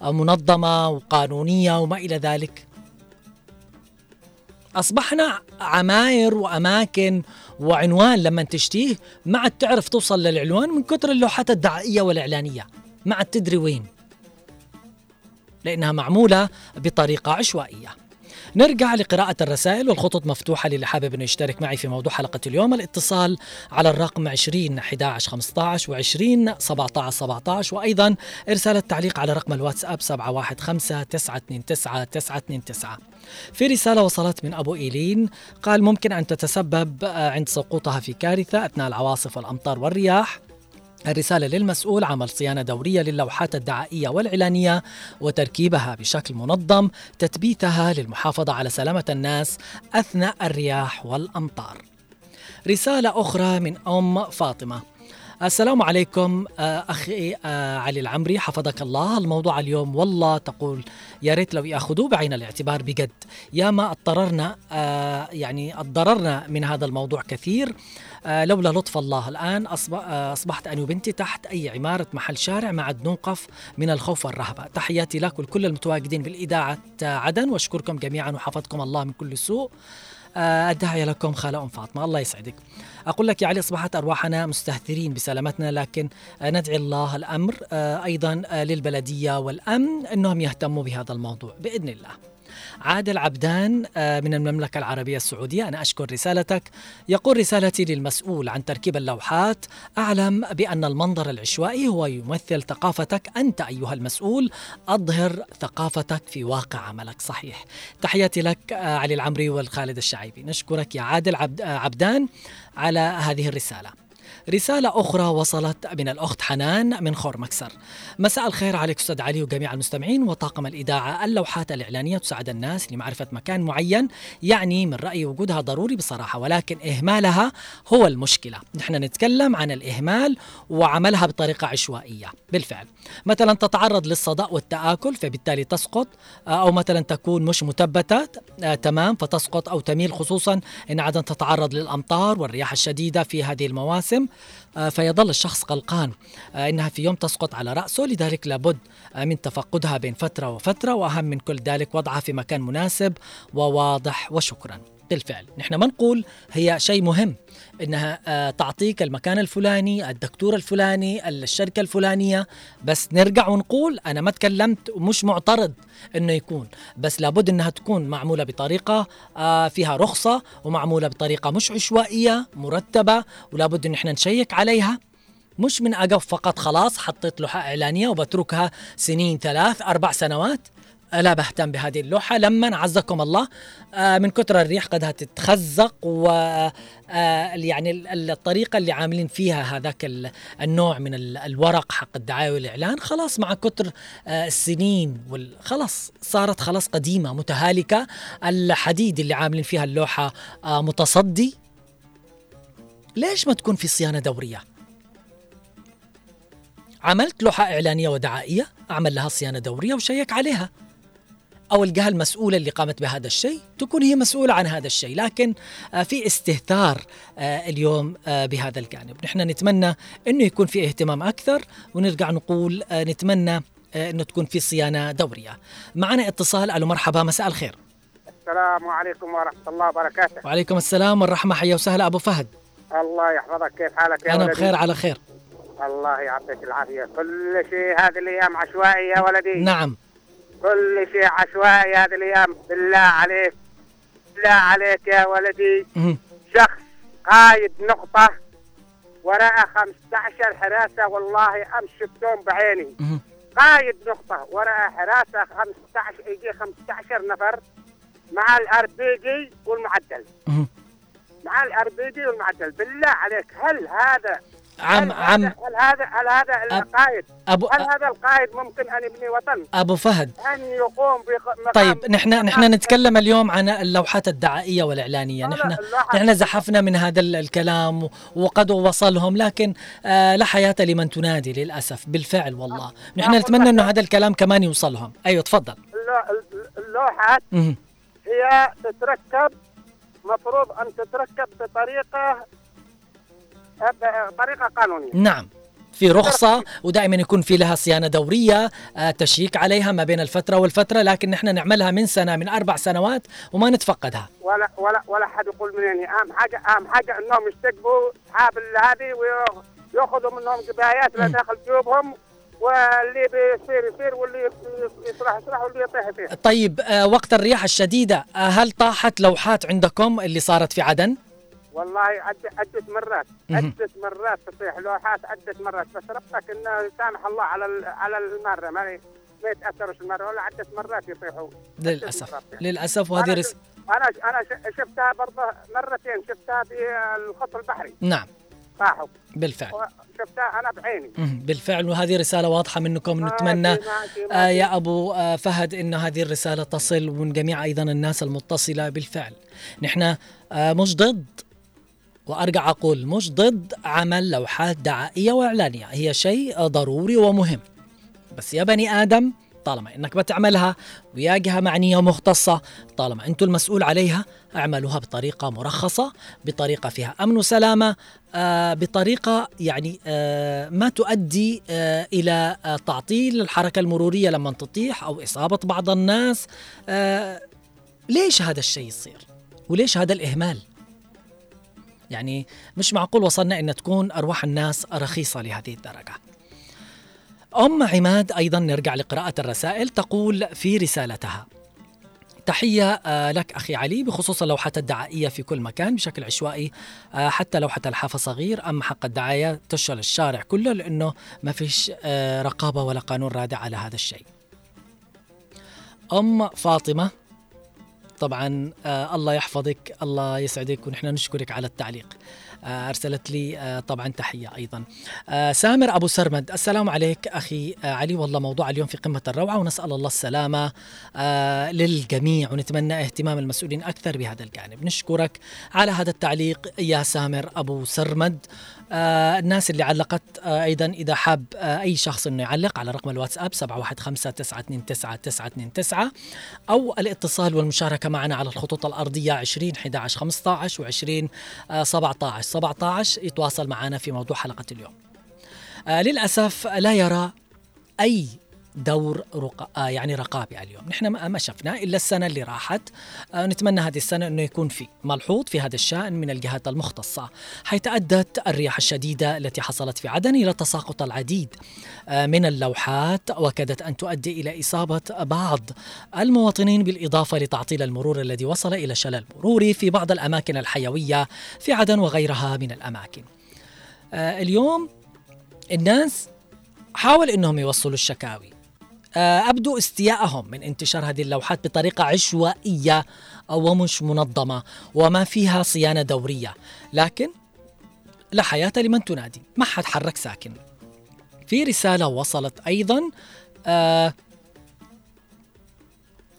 ومنظمة وقانونية وما إلى ذلك. أصبحنا عماير وأماكن وعنوان لما تشتيه ما عاد تعرف توصل للعنوان من كثر اللوحات الدعائية والإعلانية. ما عاد تدري وين. لأنها معمولة بطريقة عشوائية. نرجع لقراءة الرسائل والخطوط مفتوحة للي حابب انه يشترك معي في موضوع حلقة اليوم. الاتصال على الرقم 20 11 15 و 20 17 17 وأيضا إرسال التعليق على رقم الواتساب 715 929 929 في رسالة وصلت من أبو إيلين قال ممكن أن تتسبب عند سقوطها في كارثة أثناء العواصف والأمطار والرياح. الرسالة للمسؤول عمل صيانة دورية للوحات الدعائية والإعلانية وتركيبها بشكل منظم تثبيتها للمحافظة على سلامة الناس أثناء الرياح والأمطار. رسالة أخرى من أم فاطمة. السلام عليكم آه، أخي آه، علي العمري حفظك الله. الموضوع اليوم والله تقول يا ريت لو ياخذوه بعين الاعتبار بجد. يا ما اضطررنا آه، يعني اضطررنا من هذا الموضوع كثير. لولا لطف الله الآن أصبح أصبحت أنا وبنتي تحت أي عمارة محل شارع ما عاد نوقف من الخوف والرهبة. تحياتي لك ولكل المتواجدين بالإذاعة عدن وأشكركم جميعا وحفظكم الله من كل سوء. الداعية لكم خالة أم فاطمة الله يسعدك. أقول لك يا علي أصبحت أرواحنا مستهترين بسلامتنا لكن آه، ندعي الله الأمر آه، أيضا آه، للبلدية والأمن أنهم يهتموا بهذا الموضوع بإذن الله. عادل عبدان آه، من المملكة العربية السعودية. أنا أشكر رسالتك. يقول رسالتي للمسؤول عن تركيب اللوحات أعلم بأن المنظر العشوائي هو يمثل ثقافتك أنت أيها المسؤول. أظهر ثقافتك في واقع عملك. صحيح. تحياتي لك آه، علي العمري والخالد الشعيبي. نشكرك يا عادل آه، عبدان على هذه الرسالة. رسالة أخرى وصلت من الأخت حنان من خور مكسر. مساء الخير عليك أستاذ علي وجميع المستمعين وطاقم الإذاعة اللوحات الإعلانية تساعد الناس لمعرفة مكان معين يعني من رأيي وجودها ضروري بصراحة ولكن إهمالها هو المشكلة. نحن نتكلم عن الإهمال وعملها بطريقة عشوائية. بالفعل. مثلا تتعرض للصدأ والتآكل فبالتالي تسقط آه، أو مثلا تكون مش مثبتة آه، تمام فتسقط أو تميل خصوصا إن عدم تتعرض للأمطار والرياح الشديدة في هذه المواسم. فيظل الشخص قلقان. آه، إنها في يوم تسقط على رأسه لذلك لابد آه، من تفقدها بين فترة وفترة وأهم من كل ذلك وضعها في مكان مناسب وواضح وشكرا. بالفعل. نحن ما نقول هي شيء مهم. إنها آه، تعطيك المكان الفلاني الدكتور الفلاني الشركة الفلانية. بس نرجع ونقول أنا ما تكلمت ومش معترض إنه يكون. بس لابد إنها تكون معمولة بطريقة آه، فيها رخصة ومعمولة بطريقة مش عشوائية مرتبة ولابد إن إحنا نشيك عليها. مش من أقف فقط خلاص حطيت لوحة إعلانية وبتركها سنين ثلاث أربع سنوات. لا بهتم بهذه اللوحة. لما عزكم الله. آه، من كثر الريح قدها تتخزق و آه، يعني ال- الطريقة اللي عاملين فيها هذاك ال- النوع من ال- الورق حق الدعاية والإعلان خلاص مع كثر آه، السنين خلاص صارت خلاص قديمة متهالكة. الحديد اللي عاملين فيها اللوحة متصدي. ليش ما تكون في صيانة دورية؟ عملت لوحة إعلانية ودعائية أعمل لها صيانة دورية وشيك عليها. أو الجهة المسؤولة اللي قامت بهذا الشيء تكون هي مسؤولة عن هذا الشيء. لكن آه، في استهتار آه، اليوم آه، بهذا الجانب. نحن نتمنى أنه يكون في اهتمام أكثر ونرجع نقول نتمنى أنه تكون في صيانة دورية. معنا اتصال. ألو مرحبا. مساء الخير. السلام عليكم ورحمة الله وبركاته. وعليكم السلام والرحمة. حيا وسهلا أبو فهد. الله يحفظك. كيف حالك يا أنا ولدي؟ بخير على خير. الله يعطيك العافية. كل شيء هذه الأيام عشوائي يا ولدي؟ نعم. كل شيء عشوائي هذه الأيام بالله عليك بالله عليك يا ولدي. شخص قايد نقطة وراء 15 حراسة والله أمس شفتهم بعيني. قايد نقطة وراء حراسة 15 يجي 15 نفر مع ال RPG والمعدل. مع ال RPG والمعدل بالله عليك هل هذا عم هل عم هل هذا هل هذا القائد؟ أبو هل هذا القائد ممكن أن يبني وطن؟ أبو فهد. أن يقوم بمقام طيب نحن نحن نتكلم اليوم عن اللوحات الدعائية والإعلانية. نحن نحن زحفنا من هذا ال- الكلام وقد وصلهم لكن آه لا حياة لمن تنادي للأسف بالفعل والله. نحن نتمنى أنه هذا الكلام كمان يوصلهم. أيوه تفضل. اللو- اللوحات. هي تتركب مفروض أن تتركب بطريقة طريقة قانونية. نعم. في رخصة ودائما يكون في لها صيانة دورية آه تشيك عليها ما بين الفترة والفترة لكن نحن نعملها من سنة من أربع سنوات وما نتفقدها. ولا ولا ولا حد يقول منين أهم حاجة أهم حاجة إنهم يستقبوا أصحاب هذه ويأخذوا منهم جبايات لا داخل جيوبهم واللي بيصير يصير واللي يصلح يصلح واللي يطيح يطيح طيب آه وقت الرياح الشديدة آه هل طاحت لوحات عندكم اللي صارت في عدن؟ والله عد عدة مرات. عدة مرات تطيح لوحات عدة مرات بس ربك إنه سامح الله على على المرة. ما ما يتأثرش المره ولا عدة مرات يطيحوا للأسف. للأسف وهذه أنا رس... أنا أنا ش- شفتها برضه مرتين. شفتها في الخط البحري. نعم. راحوا بالفعل. شفتها أنا بعيني. بالفعل وهذه رسالة واضحة منكم. نتمنى ماشي، ماشي، آه يا أبو آه فهد أن هذه الرسالة تصل ومن جميع أيضا الناس المتصلة بالفعل. نحن آه مش ضد. وأرجع أقول مش ضد عمل لوحات دعائية وإعلانية هي شيء ضروري ومهم. بس يا بني آدم طالما إنك بتعملها ويا جهه معنية ومختصه طالما أنتم المسؤول عليها اعملوها بطريقة مرخصة بطريقة فيها أمن وسلامة آه بطريقة يعني آه ما تؤدي آه إلى آه تعطيل الحركة المرورية لما تطيح أو إصابة بعض الناس. آه ليش هذا الشيء يصير؟ وليش هذا الإهمال؟ يعني مش معقول وصلنا إن تكون أرواح الناس رخيصة لهذه الدرجة. أم عماد أيضا نرجع لقراءة الرسائل تقول في رسالتها تحية آه، لك أخي علي بخصوص اللوحات الدعائية في كل مكان بشكل عشوائي آه، حتى لوحة الحافة صغير أما حق الدعاية تشغل الشارع كله لأنه ما فيش آه، رقابة ولا قانون رادع على هذا الشيء. أم فاطمة طبعا آه الله يحفظك الله يسعدك ونحن نشكرك على التعليق. آه أرسلت لي آه طبعا تحية أيضا. سامر أبو سرمد السلام عليك أخي علي والله موضوع اليوم في قمة الروعة ونسأل الله السلامة للجميع ونتمنى اهتمام المسؤولين أكثر بهذا الجانب. نشكرك على هذا التعليق يا سامر أبو سرمد. آه الناس اللي علقت آه أيضا إذا حاب آه أي شخص أنه يعلق على رقم الواتساب 715 أو الاتصال والمشاركة معنا على الخطوط الأرضية 20 11 15 و 20 آه 17 17 يتواصل معنا في موضوع حلقة اليوم. آه للأسف لا يرى أي دور رق... آه يعني رقابي اليوم. نحن ما ما شفنا إلا السنة اللي راحت. آه نتمنى هذه السنة أنه يكون في ملحوظ في هذا الشأن من الجهات المختصة حيث أدت الرياح الشديدة التي حصلت في عدن إلى تساقط العديد آه من اللوحات وكادت أن تؤدي إلى إصابة بعض المواطنين بالإضافة لتعطيل المرور الذي وصل إلى شلل مروري في بعض الأماكن الحيوية في عدن وغيرها من الأماكن. اليوم الناس حاول إنهم يوصلوا الشكاوي. آه، ابدوا استيائهم من انتشار هذه اللوحات بطريقة عشوائية ومش منظمة وما فيها صيانة دورية. لكن لا حياة لمن تنادي. ما حد حرك ساكن. في رسالة وصلت أيضا آه،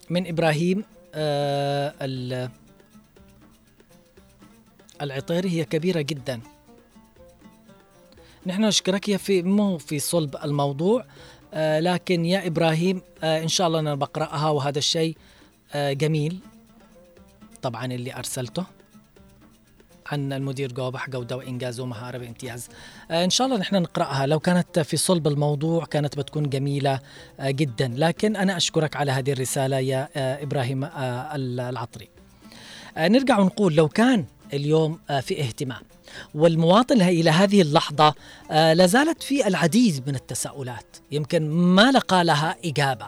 من إبراهيم آه، ال- العطيري. هي كبيرة جدا. نحن نشكرك. في مو في صلب الموضوع. لكن يا إبراهيم آه إن شاء الله أنا بقرأها وهذا الشيء آه جميل. طبعا اللي أرسلته عن المدير جوبح جودة وإنجاز ومهارة بامتياز آه إن شاء الله نحن نقرأها. لو كانت في صلب الموضوع كانت بتكون جميلة آه جدا. لكن أنا أشكرك على هذه الرسالة يا آه إبراهيم آه العطري. آه نرجع ونقول لو كان اليوم آه في اهتمام والمواطن إلى هذه اللحظة آه لازالت في العديد من التساؤلات يمكن ما لقى لها إجابة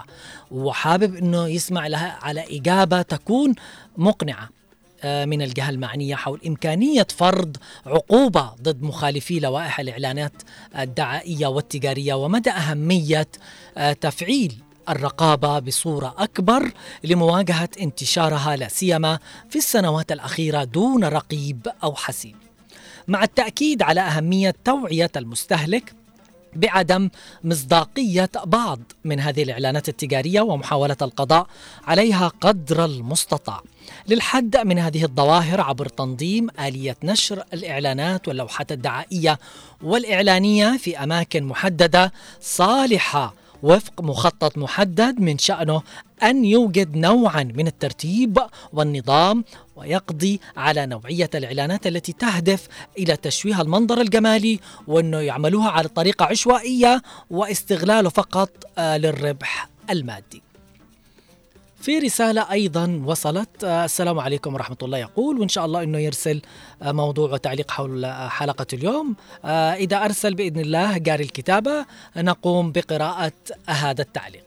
وحابب أنه يسمع لها على إجابة تكون مقنعة آه من الجهة المعنية حول إمكانية فرض عقوبة ضد مخالفي لوائح الإعلانات الدعائية والتجارية ومدى أهمية آه تفعيل الرقابة بصورة أكبر لمواجهة انتشارها لا سيما في السنوات الأخيرة دون رقيب أو حسيب. مع التأكيد على أهمية توعية المستهلك بعدم مصداقية بعض من هذه الإعلانات التجارية ومحاولة القضاء عليها قدر المستطاع. للحد من هذه الظواهر عبر تنظيم آلية نشر الإعلانات واللوحات الدعائية والإعلانية في أماكن محددة صالحة وفق مخطط محدد من شأنه أن يوجد نوعا من الترتيب والنظام ويقضي على نوعية الإعلانات التي تهدف إلى تشويه المنظر الجمالي وأنه يعملوها على طريقة عشوائية واستغلاله فقط آه للربح المادي. في رسالة أيضا وصلت. آه السلام عليكم ورحمة الله. يقول وإن شاء الله أنه يرسل آه موضوع وتعليق حول آه حلقة اليوم. إذا أرسل بإذن الله جاري الكتابة. نقوم بقراءة هذا التعليق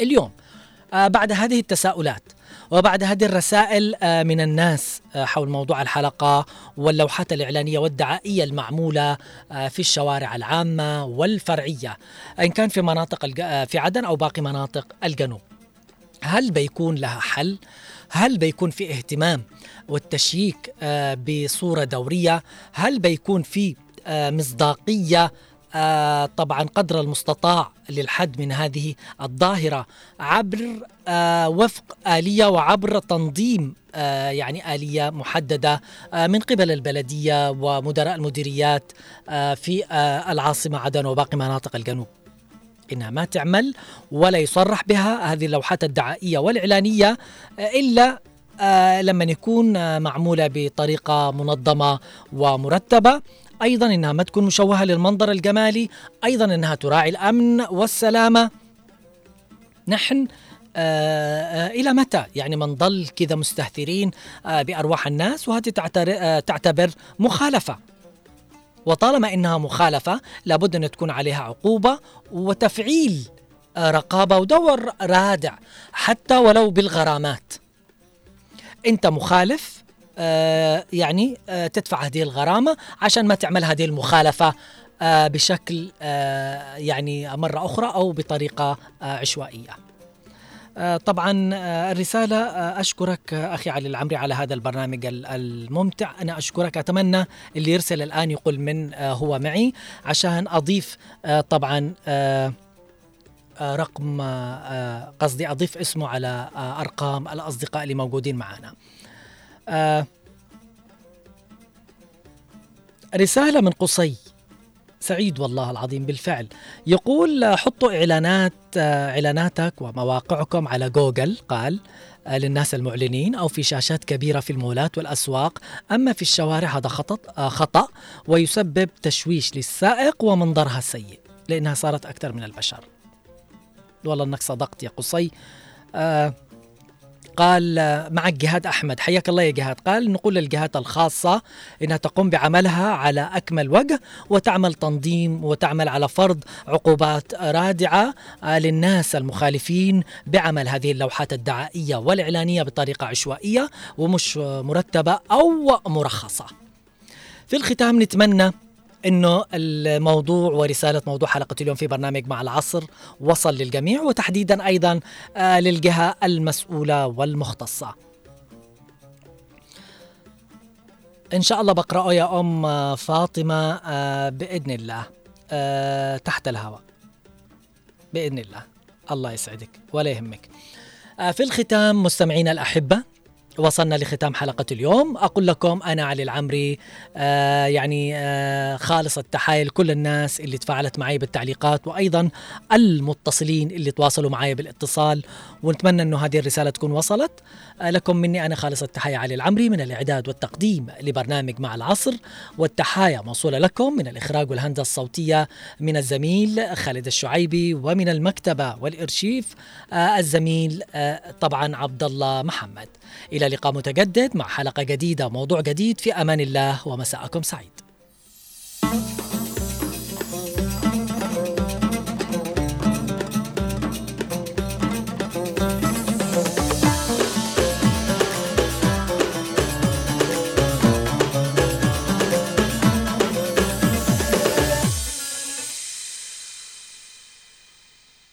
اليوم. بعد هذه التساؤلات وبعد هذه الرسائل من الناس حول موضوع الحلقة واللوحات الإعلانية والدعائية المعمولة في الشوارع العامة والفرعية إن كان في مناطق في عدن أو باقي مناطق الجنوب. هل بيكون لها حل؟ هل بيكون في اهتمام والتشييك بصورة دورية؟ هل بيكون في آه، مصداقية آه، طبعا قدر المستطاع للحد من هذه الظاهرة عبر آه، وفق آلية وعبر تنظيم آه، يعني آلية محددة آه، من قبل البلدية ومدراء المديريات آه، في آه، العاصمة عدن وباقي مناطق الجنوب. إنها ما تعمل ولا يصرح بها هذه اللوحات الدعائية والإعلانية آه، إلا آه، لما يكون آه، معمولة بطريقة منظمة ومرتبة. أيضا إنها ما تكون مشوهة للمنظر الجمالي. أيضا إنها تراعي الأمن والسلامة. نحن آه إلى متى؟ يعني منضل كذا مستهترين آه بأرواح الناس وهذه تعتبر مخالفة. وطالما إنها مخالفة لابد أن تكون عليها عقوبة وتفعيل آه رقابة ودور رادع حتى ولو بالغرامات أنت مخالف آه يعني آه تدفع هذه الغرامة عشان ما تعمل هذه المخالفة بشكل يعني مرة أخرى أو بطريقة عشوائية. آه طبعا آه الرسالة آه أشكرك آه أخي علي العمري على هذا البرنامج ال- الممتع. أنا أشكرك أتمنى اللي يرسل الآن يقول من هو معي. عشان أضيف آه طبعا رقم قصدي أضيف اسمه على أرقام الأصدقاء اللي موجودين معنا. رسالة من قصي. سعيد والله العظيم بالفعل. يقول حطوا إعلانات آه، إعلاناتك ومواقعكم على جوجل. قال للناس المعلنين أو في شاشات كبيرة في المولات والأسواق. أما في الشوارع هذا خطأ آه، خطأ ويسبب تشويش للسائق ومنظرها السيء. لأنها صارت أكثر من البشر. والله إنك صدقت يا قصي. آه قال معك جهاد أحمد حياك الله يا جهاد قال نقول للجهات الخاصة إنها تقوم بعملها على أكمل وجه وتعمل تنظيم وتعمل على فرض عقوبات رادعة آه، للناس المخالفين بعمل هذه اللوحات الدعائية والإعلانية بطريقة عشوائية ومش مرتبة أو مرخصة. في الختام نتمنى إنه الموضوع ورسالة موضوع حلقة اليوم في برنامج مع العصر وصل للجميع وتحديدا أيضا آه، للجهة المسؤولة والمختصة. إن شاء الله بقرأه يا أم فاطمة آه، بإذن الله آه، تحت الهواء. بإذن الله. الله يسعدك ولا يهمك. في الختام مستمعينا الأحبة وصلنا لختام حلقة اليوم. أقول لكم أنا علي العمري آه يعني آه خالص التحايا لكل الناس اللي تفاعلت معي بالتعليقات وأيضا المتصلين اللي تواصلوا معي بالاتصال ونتمنى أنه هذه الرسالة تكون وصلت. لكم مني أنا خالص التحايا علي العمري من الإعداد والتقديم لبرنامج مع العصر والتحايا موصولة لكم من الإخراج والهندسة الصوتية من الزميل خالد الشعيبي ومن المكتبة والإرشيف آه الزميل آه طبعا عبد الله محمد. إلى لقاء متجدد مع حلقة جديدة موضوع جديد في أمان الله ومساءكم سعيد.